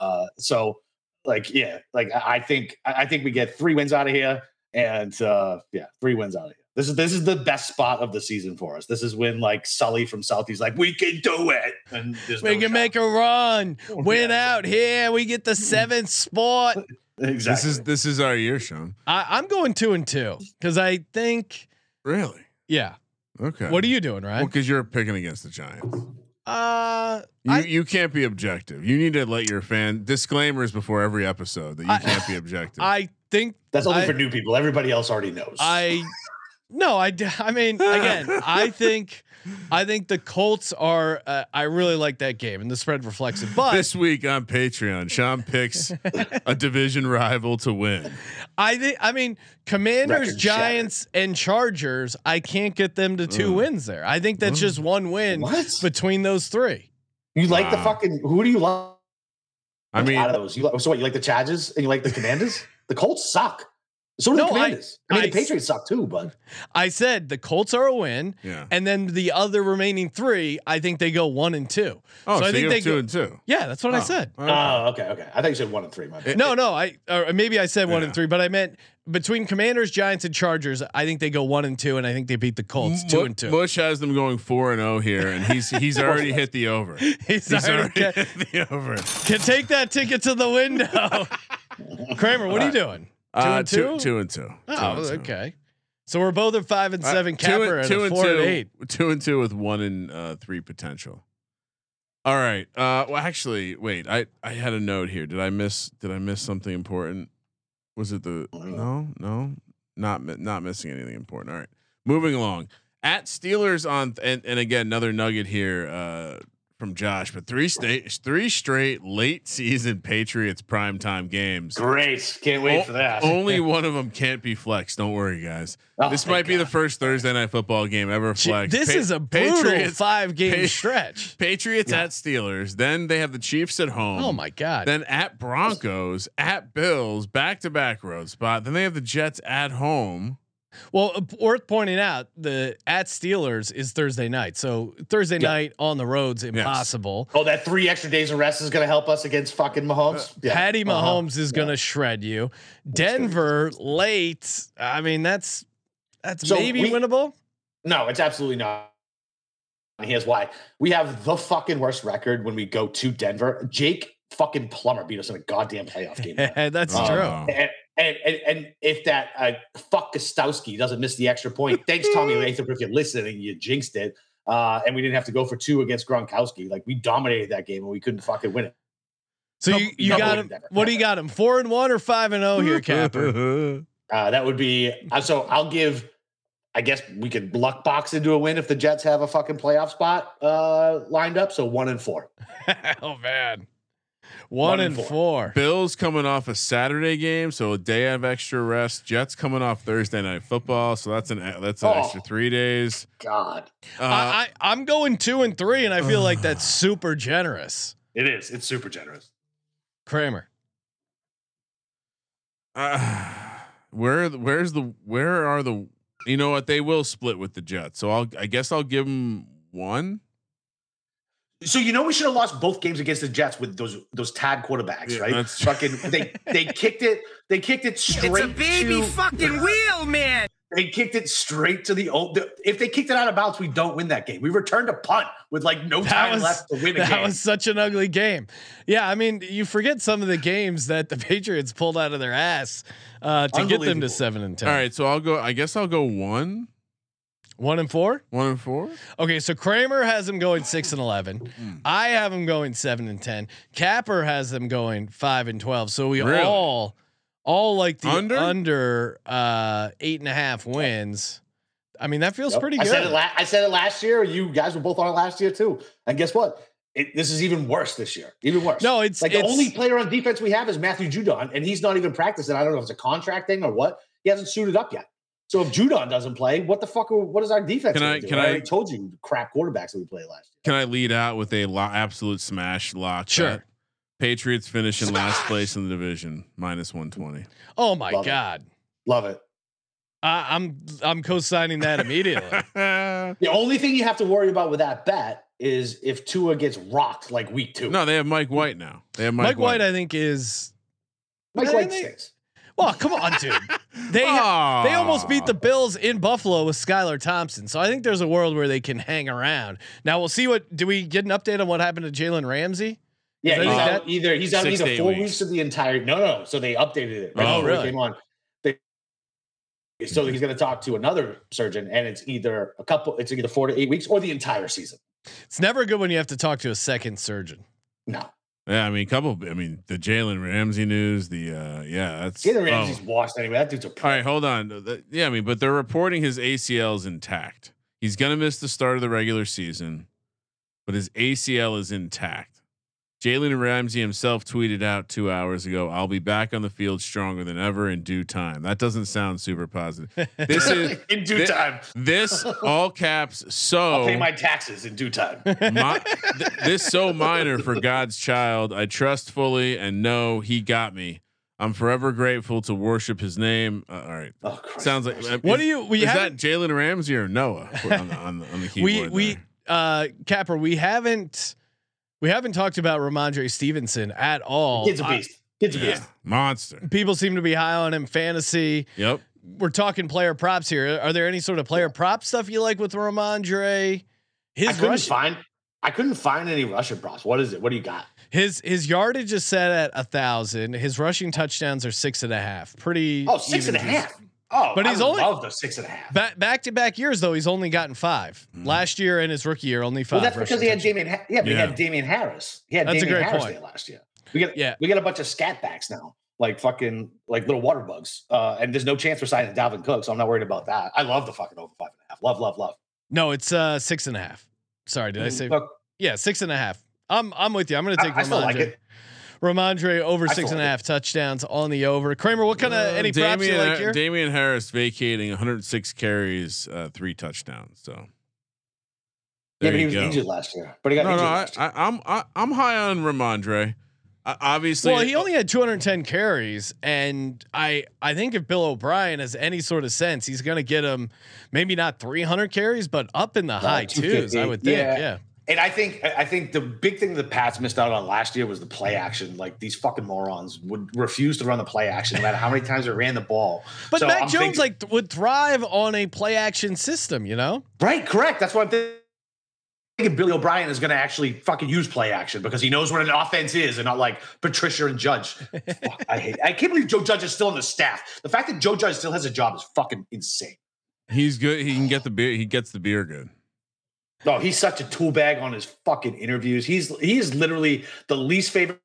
uh, so, like, yeah, like I I think I I think we get three wins out of here, and uh, yeah, three wins out of here. This is this is the best spot of the season for us. This is when like Sully from Southie's like, we can do it, and We no can shot. make a run, win Yeah. out here. We get the seventh spot. exactly. This is this is our year, Sean. I, I'm going two and two because I think, Really? yeah. Okay. What are you doing, right? Well, because you're picking against the Giants. Uh, You I- you can't be objective. You need to let your fan disclaimers before every episode that you I- can't be objective. I think That's only I- for new people. Everybody else already knows. I no, I, I mean again, I think I think the Colts are. Uh, I really like that game, and the spread reflects it. But this week on Patreon, Sean picks a division rival to win. I think I mean Commanders, Record Giants, and Chargers. I can't get them to two Mm. wins there. I think that's Mm. just one win What? between those three. you like the fucking who do you like I mean, out of those? You like, so what? You like the Chargers and you like the Commanders? the Colts suck. So do No, the I- Commanders. I, mean, I- the Patriots suck too, but I said the Colts are a win, yeah. and then the other remaining three, I think they go one and two. Oh, so, I think you they have two go- and two. Yeah, that's what I Oh, said. okay. oh, okay, okay. I thought you said one and three. My bad. No, no, I or maybe I said one Yeah. and three, but I meant between Commanders, Giants, and Chargers. I think they go one and two, and I think they beat the Colts two and two. Bush has them going four and zero here, and he's he's already hit the over. He's, He's already already ca- hit the over. can take that ticket to the window. Kramer, what are you doing? Two Uh, and two, two? two and two. Oh, Two and two. okay. So we're both at five and Uh, seven. two Capper and, two and four two, and eight. two and two with one and uh, three potential. All right. Uh, well, actually, wait. I I had a note here. Did I miss? Did I miss something important? Was it the no no not not missing anything important? All right. Moving along. At Steelers on and and again another nugget here uh, from Josh, but three state three straight late season Patriots primetime games. Great. Can't wait O- for that. Only one of them can't be flexed. Don't worry, guys. Oh, this thank might be the first Thursday night football game ever Gee, flexed. This Pa- is a brutal Patriots, five game Pa- stretch. Patriots Yeah. at Steelers. Then they have the Chiefs at home. Oh my god. Then at Broncos, at Bills, back to back road spot. Then they have the Jets at home. Well, uh, worth pointing out, the at Steelers is Thursday night. So Thursday Yeah. night on the road's impossible. Oh, that three extra days of rest is going to help us against fucking Mahomes. Yeah. Patty Uh-huh. Mahomes is going to shred you. Denver late. I mean, that's that's So maybe we- winnable. No, it's absolutely not. And here's why: we have the fucking worst record when we go to Denver. Jake fucking Plummer beat us in a goddamn playoff game. that's Oh, true. and, and, and and if that uh, fuck Gostkowski doesn't miss the extra point, thanks Tommy Lathrop if you're listening, you jinxed it. Uh, and we didn't have to go for two against Gronkowski. Like we dominated that game and we couldn't fucking win it. So No, you, you no, got him. never. What do you got him? Four and one or five and zero here, Capper? Uh, that would be uh, so. I'll give. I guess we could luck box into a win if the Jets have a fucking playoff spot uh, lined up. So one and four. oh man, one, One and and four. Bills coming off a Saturday game, so a day of extra rest. Jets coming off Thursday night football, so that's an that's an Oh. extra three days. God, Uh, I, I I'm going two and three, and I feel like that's super generous. it is. It's super generous. Kramer. uh, where where's the where are the you know what they will split with the Jets, so I'll I guess I'll give them one. So you know we should have lost both games against the Jets with those those tag quarterbacks, Yeah, right? that's. Fucking they they kicked it. They kicked it straight. It's a baby to, fucking wheel, man. They kicked it straight to the old. If they kicked it out of bounds, we don't win that game. We returned a punt with like no That time was left to win a that game. was such an ugly game. Yeah, I mean, you forget some of the games that the Patriots pulled out of their ass uh, to get them to seven and ten. All right, so I'll go. I guess I'll go one, one and four. one and four. Okay, so Kramer has them going six and eleven. Hmm. I have them going seven and ten. Capper has them going five and twelve. So we Really? all all like the Under? under, uh, eight and a half wins. I mean, that feels Yep. pretty I good. said it. La- I said it last year. You guys were both on it last year too. And guess what? It, this is even worse this year. Even worse. no, it's like it's, the only player on defense we have is Matthew Judon, and he's not even practicing. I don't know if it's a contract thing or what. He hasn't suited up yet. So if Judon doesn't play, what the fuck? are- What is our defense? Can gonna I- do? can I I- already told you the crap quarterbacks that we played last year. Can I lead out with a lo- absolute smash lock? Sure. bet? Patriots finish in last place in the division, minus one twenty. oh my Love it. god. Love it. I, I'm I'm co-signing that immediately. The only thing you have to worry about with that bet is if Tua gets rocked like week two. no, they have Mike White now. They have Mike, Mike White, I think, is Mike I White think- stinks. Well. Come on, dude. They they almost beat the Bills in Buffalo with Skylar Thompson. So I think there's a world where they can hang around. Now we'll see what. Do we get an update on what happened to Jalen Ramsey? Yeah, he's out that- either he's out Six either four weeks. weeks. of the entire. No, no. So they updated it. right Oh, really? Came on. They, so he's going to talk to another surgeon, and it's either a couple. It's either four to eight weeks or the entire season. It's never good when you have to talk to a second surgeon. No, Yeah, I mean, a couple. I mean, the Jalen Ramsey news. The uh, yeah, that's. Jalen oh. Ramsey's washed anyway. That dude's a All right, hold on. The- Yeah, I mean, but they're reporting his ACL is intact. He's gonna miss the start of the regular season, but his ACL is intact. Jalen Ramsey himself tweeted out two hours ago, "I'll be back on the field stronger than ever in due time." That doesn't sound super positive. This is in due thi- time. this all caps. So I'll pay my taxes in due time. Mi- th- this so minor for God's child. I trust fully and know He got me. I'm forever grateful to worship His name. Uh, all right, Oh, sounds like. uh, What is- do you? We is that. Jalen Ramsey or Noah on the, on the, on the We keyboard? we there? uh Capper. We haven't. We haven't talked about Rhamondre Stevenson at all. Kid's a I- beast. Kid's a yeah, beast. monster. people seem to be high on him fantasy. Yep. We're talking player props here. Are there any sort of player prop stuff you like with Ramondre? His I His couldn't rush, find. I couldn't find any Russian props. What is it? What do you got? his his yardage is set at a thousand. His rushing touchdowns are six and a half. Pretty. Oh, six and a half. Oh, But I he's would only- love the six and a half. Back back to back years though, he's only gotten five. Last year and his rookie year, only five. Well, that's because he had. Damien. Ha- yeah, but he had Damien Harris. He had That's a great Harris point. there last year. We got Yeah. we get a bunch of scat backs now, like fucking like little water bugs. Uh, and there's no chance for signing Dalvin Cook, so I'm not worried about that. I love the fucking over five and a half. Love, love, love. No, it's uh six and a half. Sorry, did I say? Look, Yeah, six and a half. I'm I'm with you. I'm going to I, take I still Rhamondre. like it. Rhamondre over I six still and a like half touchdowns on the over. Kramer, what kind of Uh, any props you like here? Damien Harris vacating 106 carries, uh, three touchdowns. So Yeah, there but he you was go. injured last year. But he got No, injured no, I, last year. I, I'm I, I'm high on Rhamondre. I, obviously, well, he only had 210 carries, and I I think if Bill O'Brien has any sort of sense, he's going to get him maybe not 300 carries, but up in the high twos. I would think. Yeah. Yeah. And I think I think the big thing the Pats missed out on last year was the play action. Like these fucking morons would refuse to run the play action no matter how many times they ran the ball. But So Mac I'm Jones thinking- like would thrive on a play action system. You know. Right, correct. That's what I'm thinking. thinking Billy O'Brien is going to actually fucking use play action because he knows what an offense is and not like Patricia and Judge. Fuck, I hate. I can't believe Joe Judge is still on the staff. The fact that Joe Judge still has a job is fucking insane. he's good. He can get the beer. He gets the beer good. No, he's such a tool bag on his fucking interviews. He's he is literally the least favorite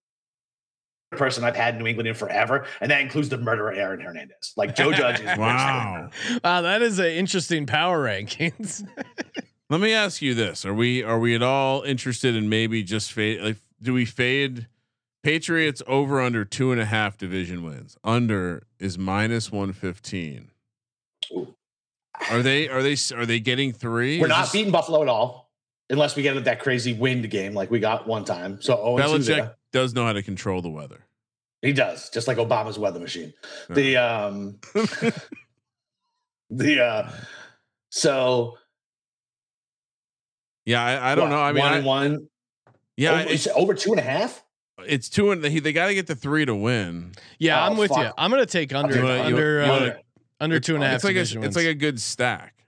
person I've had in New England in forever, and that includes the murderer Aaron Hernandez. Like Joe Judge is Wow. Wow, that is an interesting power rankings. Let me ask you this: Are we are we at all interested in maybe just fade? Like, do we fade Patriots over under two and a half division wins? Under is minus one fifteen. Ooh. Are they are they are they getting three? We're Is not this- beating Buffalo at all, unless we get into that crazy wind game like we got one time. So oh, Belichick there. does know how to control the weather. he does, just like Obama's weather machine. The um, the uh, so Yeah, I, I don't what, know. I mean, one I, one. yeah, over, it's, it's over two and a half. it's two and they, they got to get the three to win. yeah, Oh, I'm with you. I'm gonna take under You wanna- you- under you uh, wanna- under two and a half. It's like a division it's like a good stack.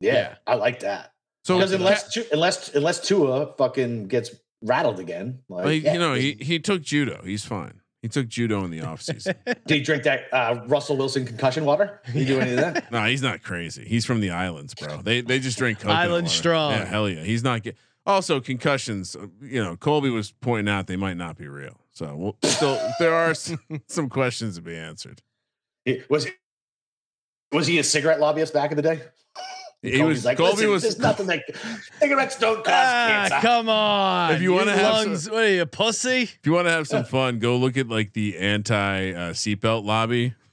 Yeah, Yeah. I like that. So Because unless Tu- unless unless Tua fucking gets rattled again, like Well, he, yeah, you know, he he took judo. He's fine. He took judo in the offseason. did he drink that uh, Russell Wilson concussion water? Did he do any of that? no, he's not crazy. He's from the islands, bro. They they just drink coconut Island water. strong. Yeah, hell yeah. He's not get. Also, concussions. uh, You know, Colby was pointing out they might not be real. So we'll still there are some, some questions to be answered. He- was he was he a cigarette lobbyist back in the day? He Colby's was like, Colby "Listen, was there's nothing that cigarettes don't cause Ah, cancer. come on. If you wanna have some- what are you, pussy? If you want to have some fun, go look at like the anti uh, seatbelt lobby.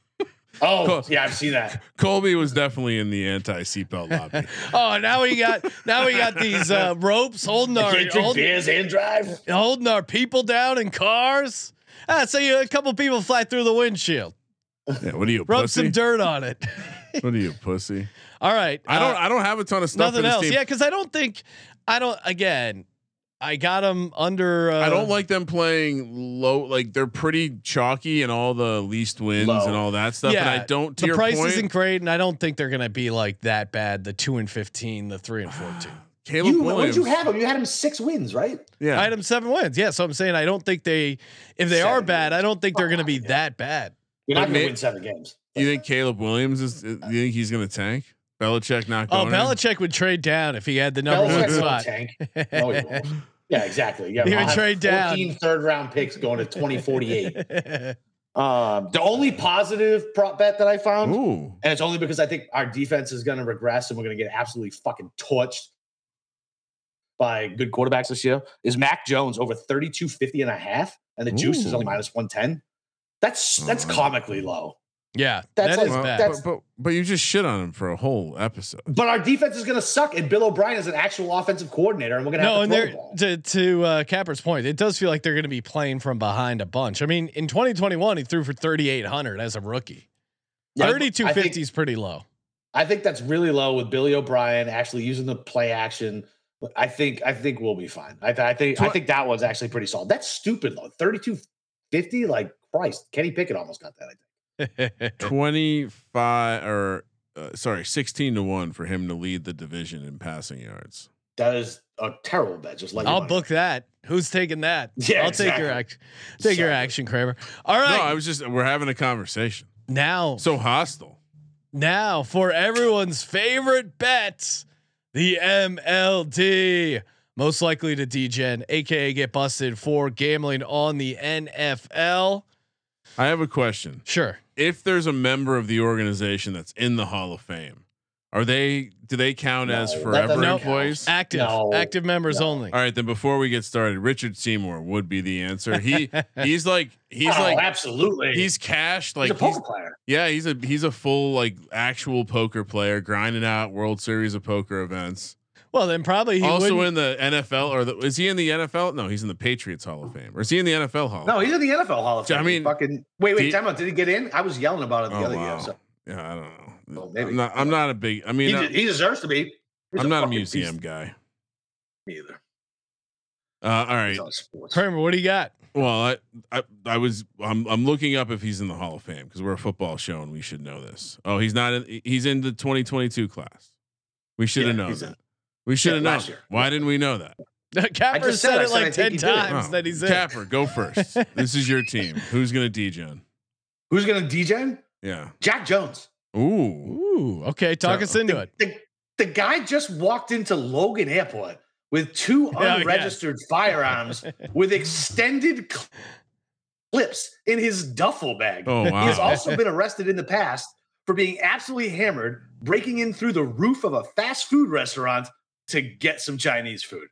Oh, Cool. yeah, I've seen that. Colby was definitely in the anti seatbelt lobby. Oh, now we got now we got these uh, ropes holding our can't holding, beers and drive. holding our people down in cars. Ah, so you a couple people fly through the windshield. Yeah, what are you, Rub pussy? some dirt on it. What are you, pussy? All right. I don't. uh, I don't have a ton of stuff. nothing for this else. team. Yeah, because I don't think I don't. Again, I got them under. Uh, I don't like them playing low. Like they're pretty chalky and all the least wins Low. and all that stuff. Yeah, and I don't. To the your price point, isn't great, and I don't think they're gonna be like that bad. The two and fifteen, the three and fourteen. Caleb You, when Williams. did you have him? You had him six wins, right? yeah, I had them seven wins. Yeah, so I'm saying I don't think they, if they are Seven bad, I don't think they're gonna be Fuck, yeah. that bad. You're not But going to win seven games. you think Caleb Williams is? You think he's going to tank? Belichick not Oh, going. in? Belichick would trade down if he had the number one Belichick won't spot. tank. No, he won't. Yeah, exactly. Yeah, He would I'll trade down. 14 third round picks going to 2048. Um, the only positive prop bet that I found, Ooh, and it's only because I think our defense is going to regress and we're going to get absolutely fucking torched by good quarterbacks this year, is Mac Jones over 32, 50 and a half, and the juice is only minus 110. That's that's Oh. comically low. yeah, That's that like- is well, bad. that's- but, but but you just shit on him for a whole episode. But our defense is going to suck, and Bill O'Brien is an actual offensive coordinator, and we're going to No, have and to throw they're the ball. to to uh, Capper's point. It does feel like they're going to be playing from behind a bunch. I mean, in 2021, he threw for 3,800 as a rookie. Yeah, 3250 is pretty low. I think that's really low with Billy O'Brien actually using the play action. I think I think we'll be fine. I, th- I think I think that one's actually pretty solid. That's stupid though. Thirty two fifty, like Christ. Kenny Pickett almost got that. I think. Twenty five or uh, sorry, sixteen to one for him to lead the division in passing yards. That is a terrible bet. Just like I'll book that. Who's taking that? Yeah, I'll take your action. Take your action, Kramer. All right, No, I was just we're having a conversation. now So hostile. Now, for everyone's favorite bet, the MLD. Most likely to degen, aka get busted for gambling on the NFL. I have a question. Sure. If there's a member of the organization that's in the Hall of Fame, are they do they count as No, that forever doesn't count. employees? Active. No. active members No. only. All right, then before we get started, Richard Seymour would be the answer. He he's like he's oh, like absolutely. he's cashed He's like a poker he's, player. yeah he's a he's a full like actual poker player grinding out World Series of Poker events. Well, then probably he also wouldn't- in the NFL or the, is he in the NFL? No, he's in the Patriots Hall of Fame. Or is he in the NFL Hall? No, he's in the NFL Hall of Fame. I Fame. mean, fucking wait, wait, he- time out. Did he get in? I was yelling about it the Oh, other wow. year. So Yeah, I don't know. Well, maybe. I'm not. I'm not a big. I mean, he, I- he deserves to be. He's I'm not a museum beast. guy. Me either. Uh, all right. He's. Kramer, what do you got? Well, I, I, I was, I'm, I'm looking up if he's in the Hall of Fame because we're a football show and we should know this. Oh, he's not. In, he's in the 2022 class. We should have Yeah, known he's in. That. We should have Yeah, known. Why didn't we know that? Capper said- said it like think ten he did it. times Oh, that he's in. Capper, go first. this is your team. Who's gonna degen? Who's going to DJ? Yeah. Jack Jones. Ooh. Ooh, okay. Talk So- us into it. The, the guy just walked into Logan Airport with two Oh, yeah. unregistered firearms with extended clips in his duffel bag. Oh, He has also been arrested in the past for being absolutely hammered, breaking in through the roof of a fast food restaurant to get some Chinese food.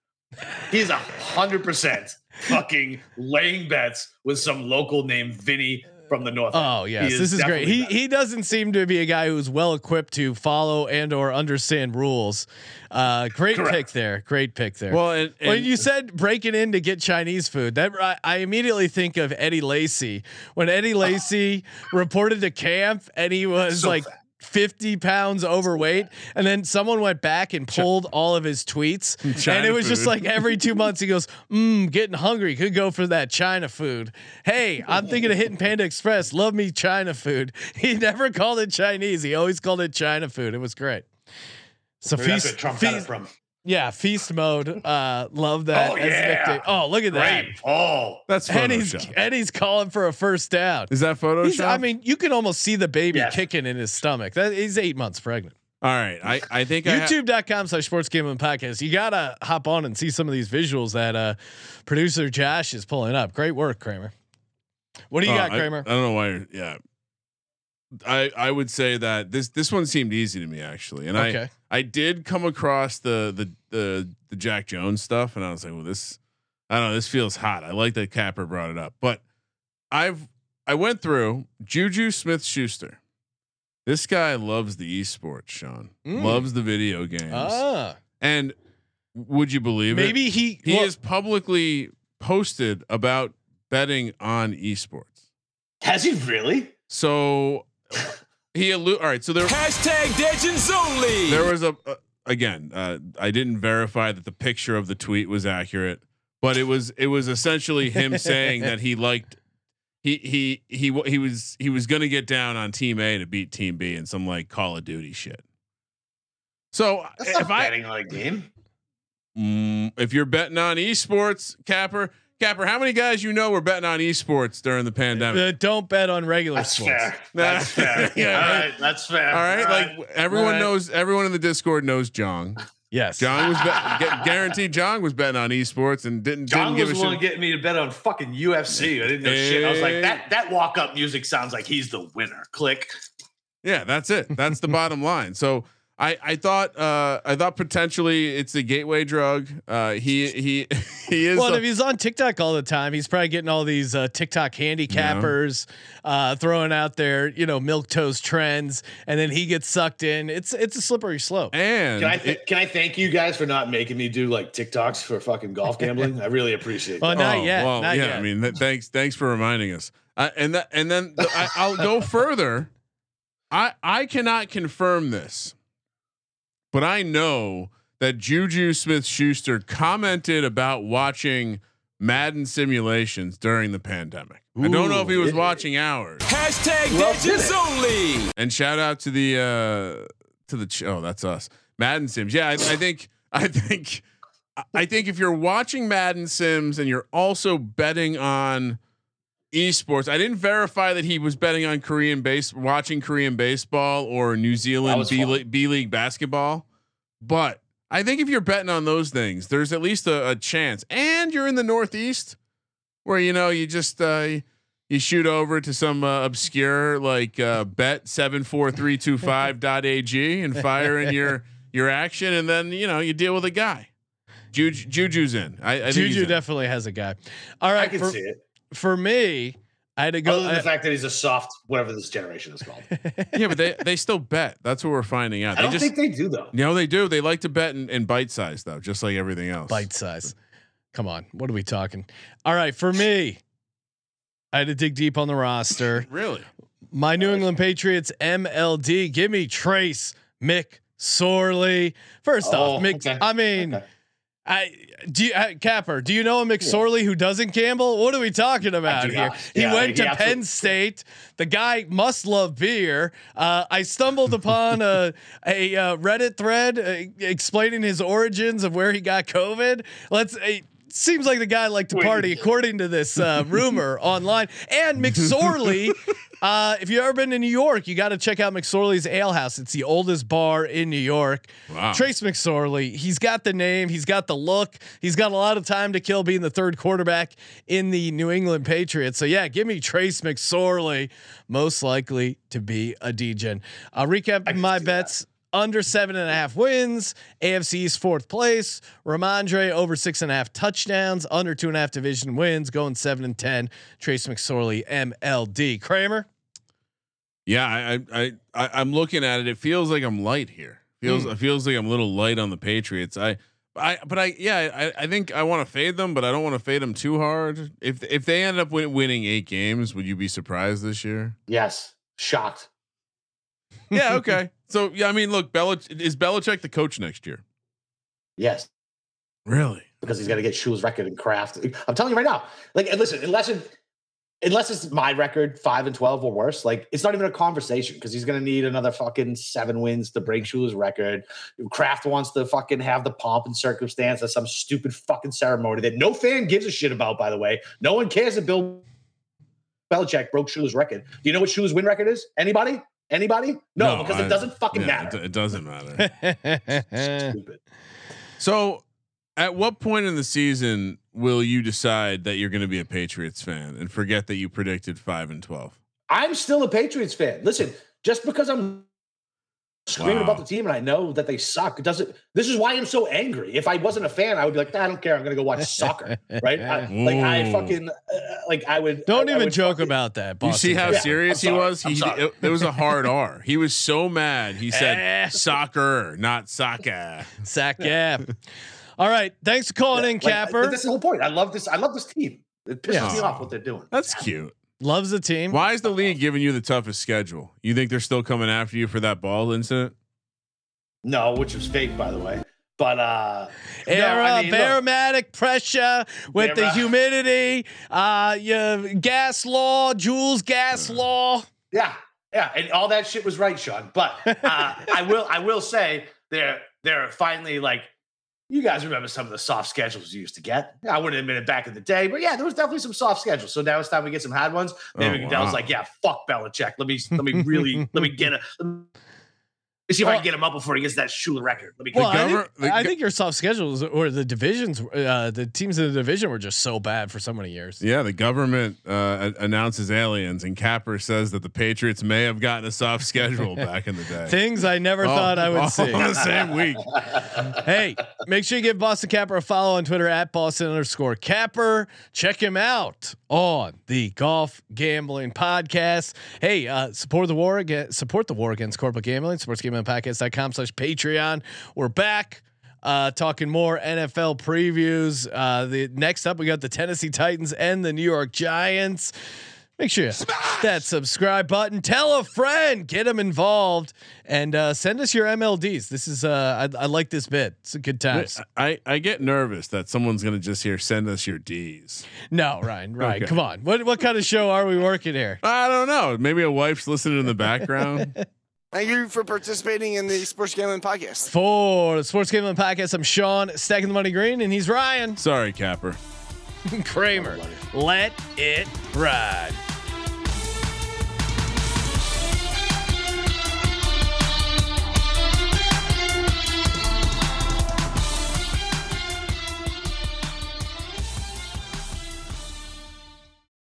He's a hundred percent fucking laying bets with some local named Vinny from the north. Oh yes, He this is great. He betting. he doesn't seem to be a guy who's well equipped to follow and or understand rules. Uh, great Correct. pick there. Great pick there. Well, and, when you said breaking in to get Chinese food, that I, I immediately think of Eddie Lacy. When Eddie Lacy reported to camp and he was So like fat. 50 pounds overweight, and then someone went back and pulled all of his tweets, and it was just like every two months he goes, "Mmm, getting hungry. Could go for that China food. Hey, I'm thinking of hitting Panda Express. Love me China food." He never called it Chinese. He always called it China food. It was great. So Maybe that's feast, where Trump feast, from. Yeah, feast mode. Uh, love that. Oh, yeah. nickname. Oh, look at that. Great. Oh, that's And he's Photoshop. and he's calling for a first down. Is that Photoshop? He's, I mean, you can almost see the baby Yes. kicking in his stomach. That he's eight months pregnant. all right. I I think I ha- YouTube.com slash sports gambling podcast. You gotta hop on and see some of these visuals that uh producer Josh is pulling up. Great work, Kramer. What do you Oh, got, Kramer? I, don't know why. You're, yeah, I I would say that this this one seemed easy to me actually, and okay. I I did come across the the the the Jack Jones stuff, and I was like, well, this I don't know, this feels hot. I like that Capper brought it up, but I've I went through Juju Smith Schuster. This guy loves the esports, Sean. Mm. Loves the video games, Ah, and would you believe it? maybe he he well, has publicly posted about betting on esports. has he really? So he allu- all right. So there Hashtag Legends only. there was a uh, again. Uh, I didn't verify that the picture of the tweet was accurate, but it was it was essentially him saying that he liked. He he he he was he was gonna get down on Team A to beat Team B in some like Call of Duty shit. So That's not if I betting on a game. Mm, if you're betting on esports, Capper, Capper, how many guys you know were betting on esports during the pandemic? uh, don't bet on regular That's sports. fair. That's fair. Yeah, All right. right, that's fair. All right, like everyone All right. knows, everyone in the Discord knows Jong. Yes. John was bet, gu- guaranteed. Jong was betting on esports and didn't John didn't give was a the one shit. getting me to bet on fucking UFC. I didn't know shit. I was like, that that walk up music sounds like he's the winner. Click. Yeah, that's it. That's the bottom line. So I I thought uh I thought potentially it's a gateway drug. Uh he he he is Well, a- if he's on TikTok all the time, he's probably getting all these uh, TikTok handicappers uh, throwing out their, you know, milk toast trends, and then he gets sucked in. It's it's a slippery slope. and Can I th- it- can I thank you guys for not making me do like TikToks for fucking golf gambling? I really appreciate Well, that. not yet. Oh, Well, not yeah. yet. I mean, th- thanks, thanks for reminding us. Uh, and that, and then the, I, I'll go further. I I cannot confirm this, but I know that Juju Smith Schuster commented about watching Madden simulations during the pandemic. I don't know if he was Ooh. watching ours. Hashtag Well, Legends only. And shout out to the uh to the ch- oh that's us Madden Sims. Yeah, I, I think I think I think if you're watching Madden Sims and you're also betting on esports, I didn't verify that he was betting on Korean base watching Korean baseball or New Zealand B fun. B League basketball, but I think if you're betting on those things, there's at least a, a chance. And you're in the Northeast, where you know you just uh, you shoot over to some uh, obscure like uh, bet seven four three two five dot ag and fire in your your action, and then you know you deal with a guy. Juju, Juju's in. I, I think he's Juju in. definitely has a guy. All right, I can for, see it. for me, I had to go. Other than I- the fact that he's a soft, whatever this generation is called. Yeah, but they they still bet. That's what we're finding out. I They don't just think they do though. you know they do. They like to bet in, in bite size though, just like everything else. bite size. Come on, what are we talking? All right, for me, I had to dig deep on the roster. Really? My New England Patriots MLD. Give me Trace McSorley. First off, Oh, Mick. okay. I mean, Okay. I do you, uh, Capper. Do you know a McSorley who doesn't gamble? What are we talking about here? He Yeah, went he to Penn State. The guy must love beer. Uh, I stumbled upon a a uh, Reddit thread uh, explaining his origins of where he got COVID. Let's. Uh, Seems like the guy liked to party, according to this uh, rumor online. And McSorley Uh, if you've ever been to New York, you got to check out McSorley's Ale House. It's the oldest bar in New York. Wow. Trace McSorley, he's got the name, he's got the look, he's got a lot of time to kill being the third quarterback in the New England Patriots. So yeah, give me Trace McSorley, most likely to be a degen. I'll recap my bets. that. Bets. Under seven and a half wins, AFC's fourth place. Rhamondre over six and a half touchdowns, under two and a half division wins, going seven and ten. Trace McSorley, MLD. Kramer. Yeah, I, I, I, I I'm looking at it. It feels like I'm light here. Feels Hmm. it feels like I'm a little light on the Patriots. I, I, but I, yeah, I, I think I want to fade them, but I don't want to fade them too hard. If if they end up win, winning eight games, would you be surprised this year? Yes, shocked. Yeah, okay. so yeah, I mean, look, Belich is Belichick the coach next year? Yes, Really? because he's got to get Shula's record and craft. I'm telling you right now. Like, listen, unless it, unless it's my record, five and twelve or worse, like it's not even a conversation because he's going to need another fucking seven wins to break Shula's record. Kraft wants to fucking have the pomp and circumstance of some stupid fucking ceremony that no fan gives a shit about. By the way, no one cares that Bill Belichick broke Shula's record. Do you know what Shula's win record is? Anybody? Anybody? No, because I- it doesn't fucking yeah, matter. It, it doesn't matter. Stupid. so, at what point in the season will you decide that you're going to be a Patriots fan and forget that you predicted five and twelve? I'm still a Patriots fan. Listen, just because I'm screaming Wow. about the team and I know that they suck, it doesn't. This is why I'm so angry. If I wasn't a fan, I would be like, "Nah, I don't care. I'm going to go watch soccer, right? I, like I fucking uh, like I would. Don't I- I even would joke fucking- about that. You see how. Yeah, serious he was? He it, it was a hard R. He was so mad. He said soccer, not soccer. sack gap. All right, thanks for calling in, Like, Capper. That's the whole point. I love this. I love this team. It pisses Yeah. me off what they're doing. That's cute. Loves the team. Why is the league giving you the toughest schedule? You think they're still coming after you for that ball incident? No, which was fake, by the way. But uh no, Air, I mean, look, pressure with the humidity, uh, your gas law, Jules gas law. Yeah, yeah, and all that shit was right, Sean. But uh, I will, I will say they're they're finally like. You guys remember some of the soft schedules you used to get? I wouldn't admit it back in the day, but yeah, there was definitely some soft schedules. So now it's time we get some hard ones. Maybe Oh, Goodell's wow. like, yeah, fuck Belichick. Let me let me really let me get a. Let me see if I can get him up before he gets that Shula record. Let me. Well, I gover- think, the I think your soft schedules or the divisions, uh, the teams in the division were just so bad for so many years. Yeah, the government uh, announces aliens, and Capper says that the Patriots may have gotten a soft schedule back in the day. Things I never Oh, thought I would all see. in the same week. hey, make sure you give Boston Capper a follow on Twitter at Boston underscore Capper. Check him out on the Golf Gambling Podcast. Hey, uh, support the war against support the war against corporate gambling. Sportsgamblingpodcast.com slash Patreon. We're back. Uh, talking more NFL previews. Uh, the next up, we got the Tennessee Titans and the New York Giants. Make sure you hit that subscribe button. Tell a friend, get them involved, and uh, send us your MLDs. This is uh, I, I like this bit. It's a good time. I, I get nervous that someone's gonna just here send us your D's. No, Ryan, Ryan, Okay. come on. What what kind of show are we working here? I don't know. Maybe a wife's listening in the background. Thank you for participating in the Sports Gambling Podcast. For the Sports Gambling Podcast, I'm Sean, stacking the money green, and he's Ryan Sorry, Capper. Kramer. Let it ride.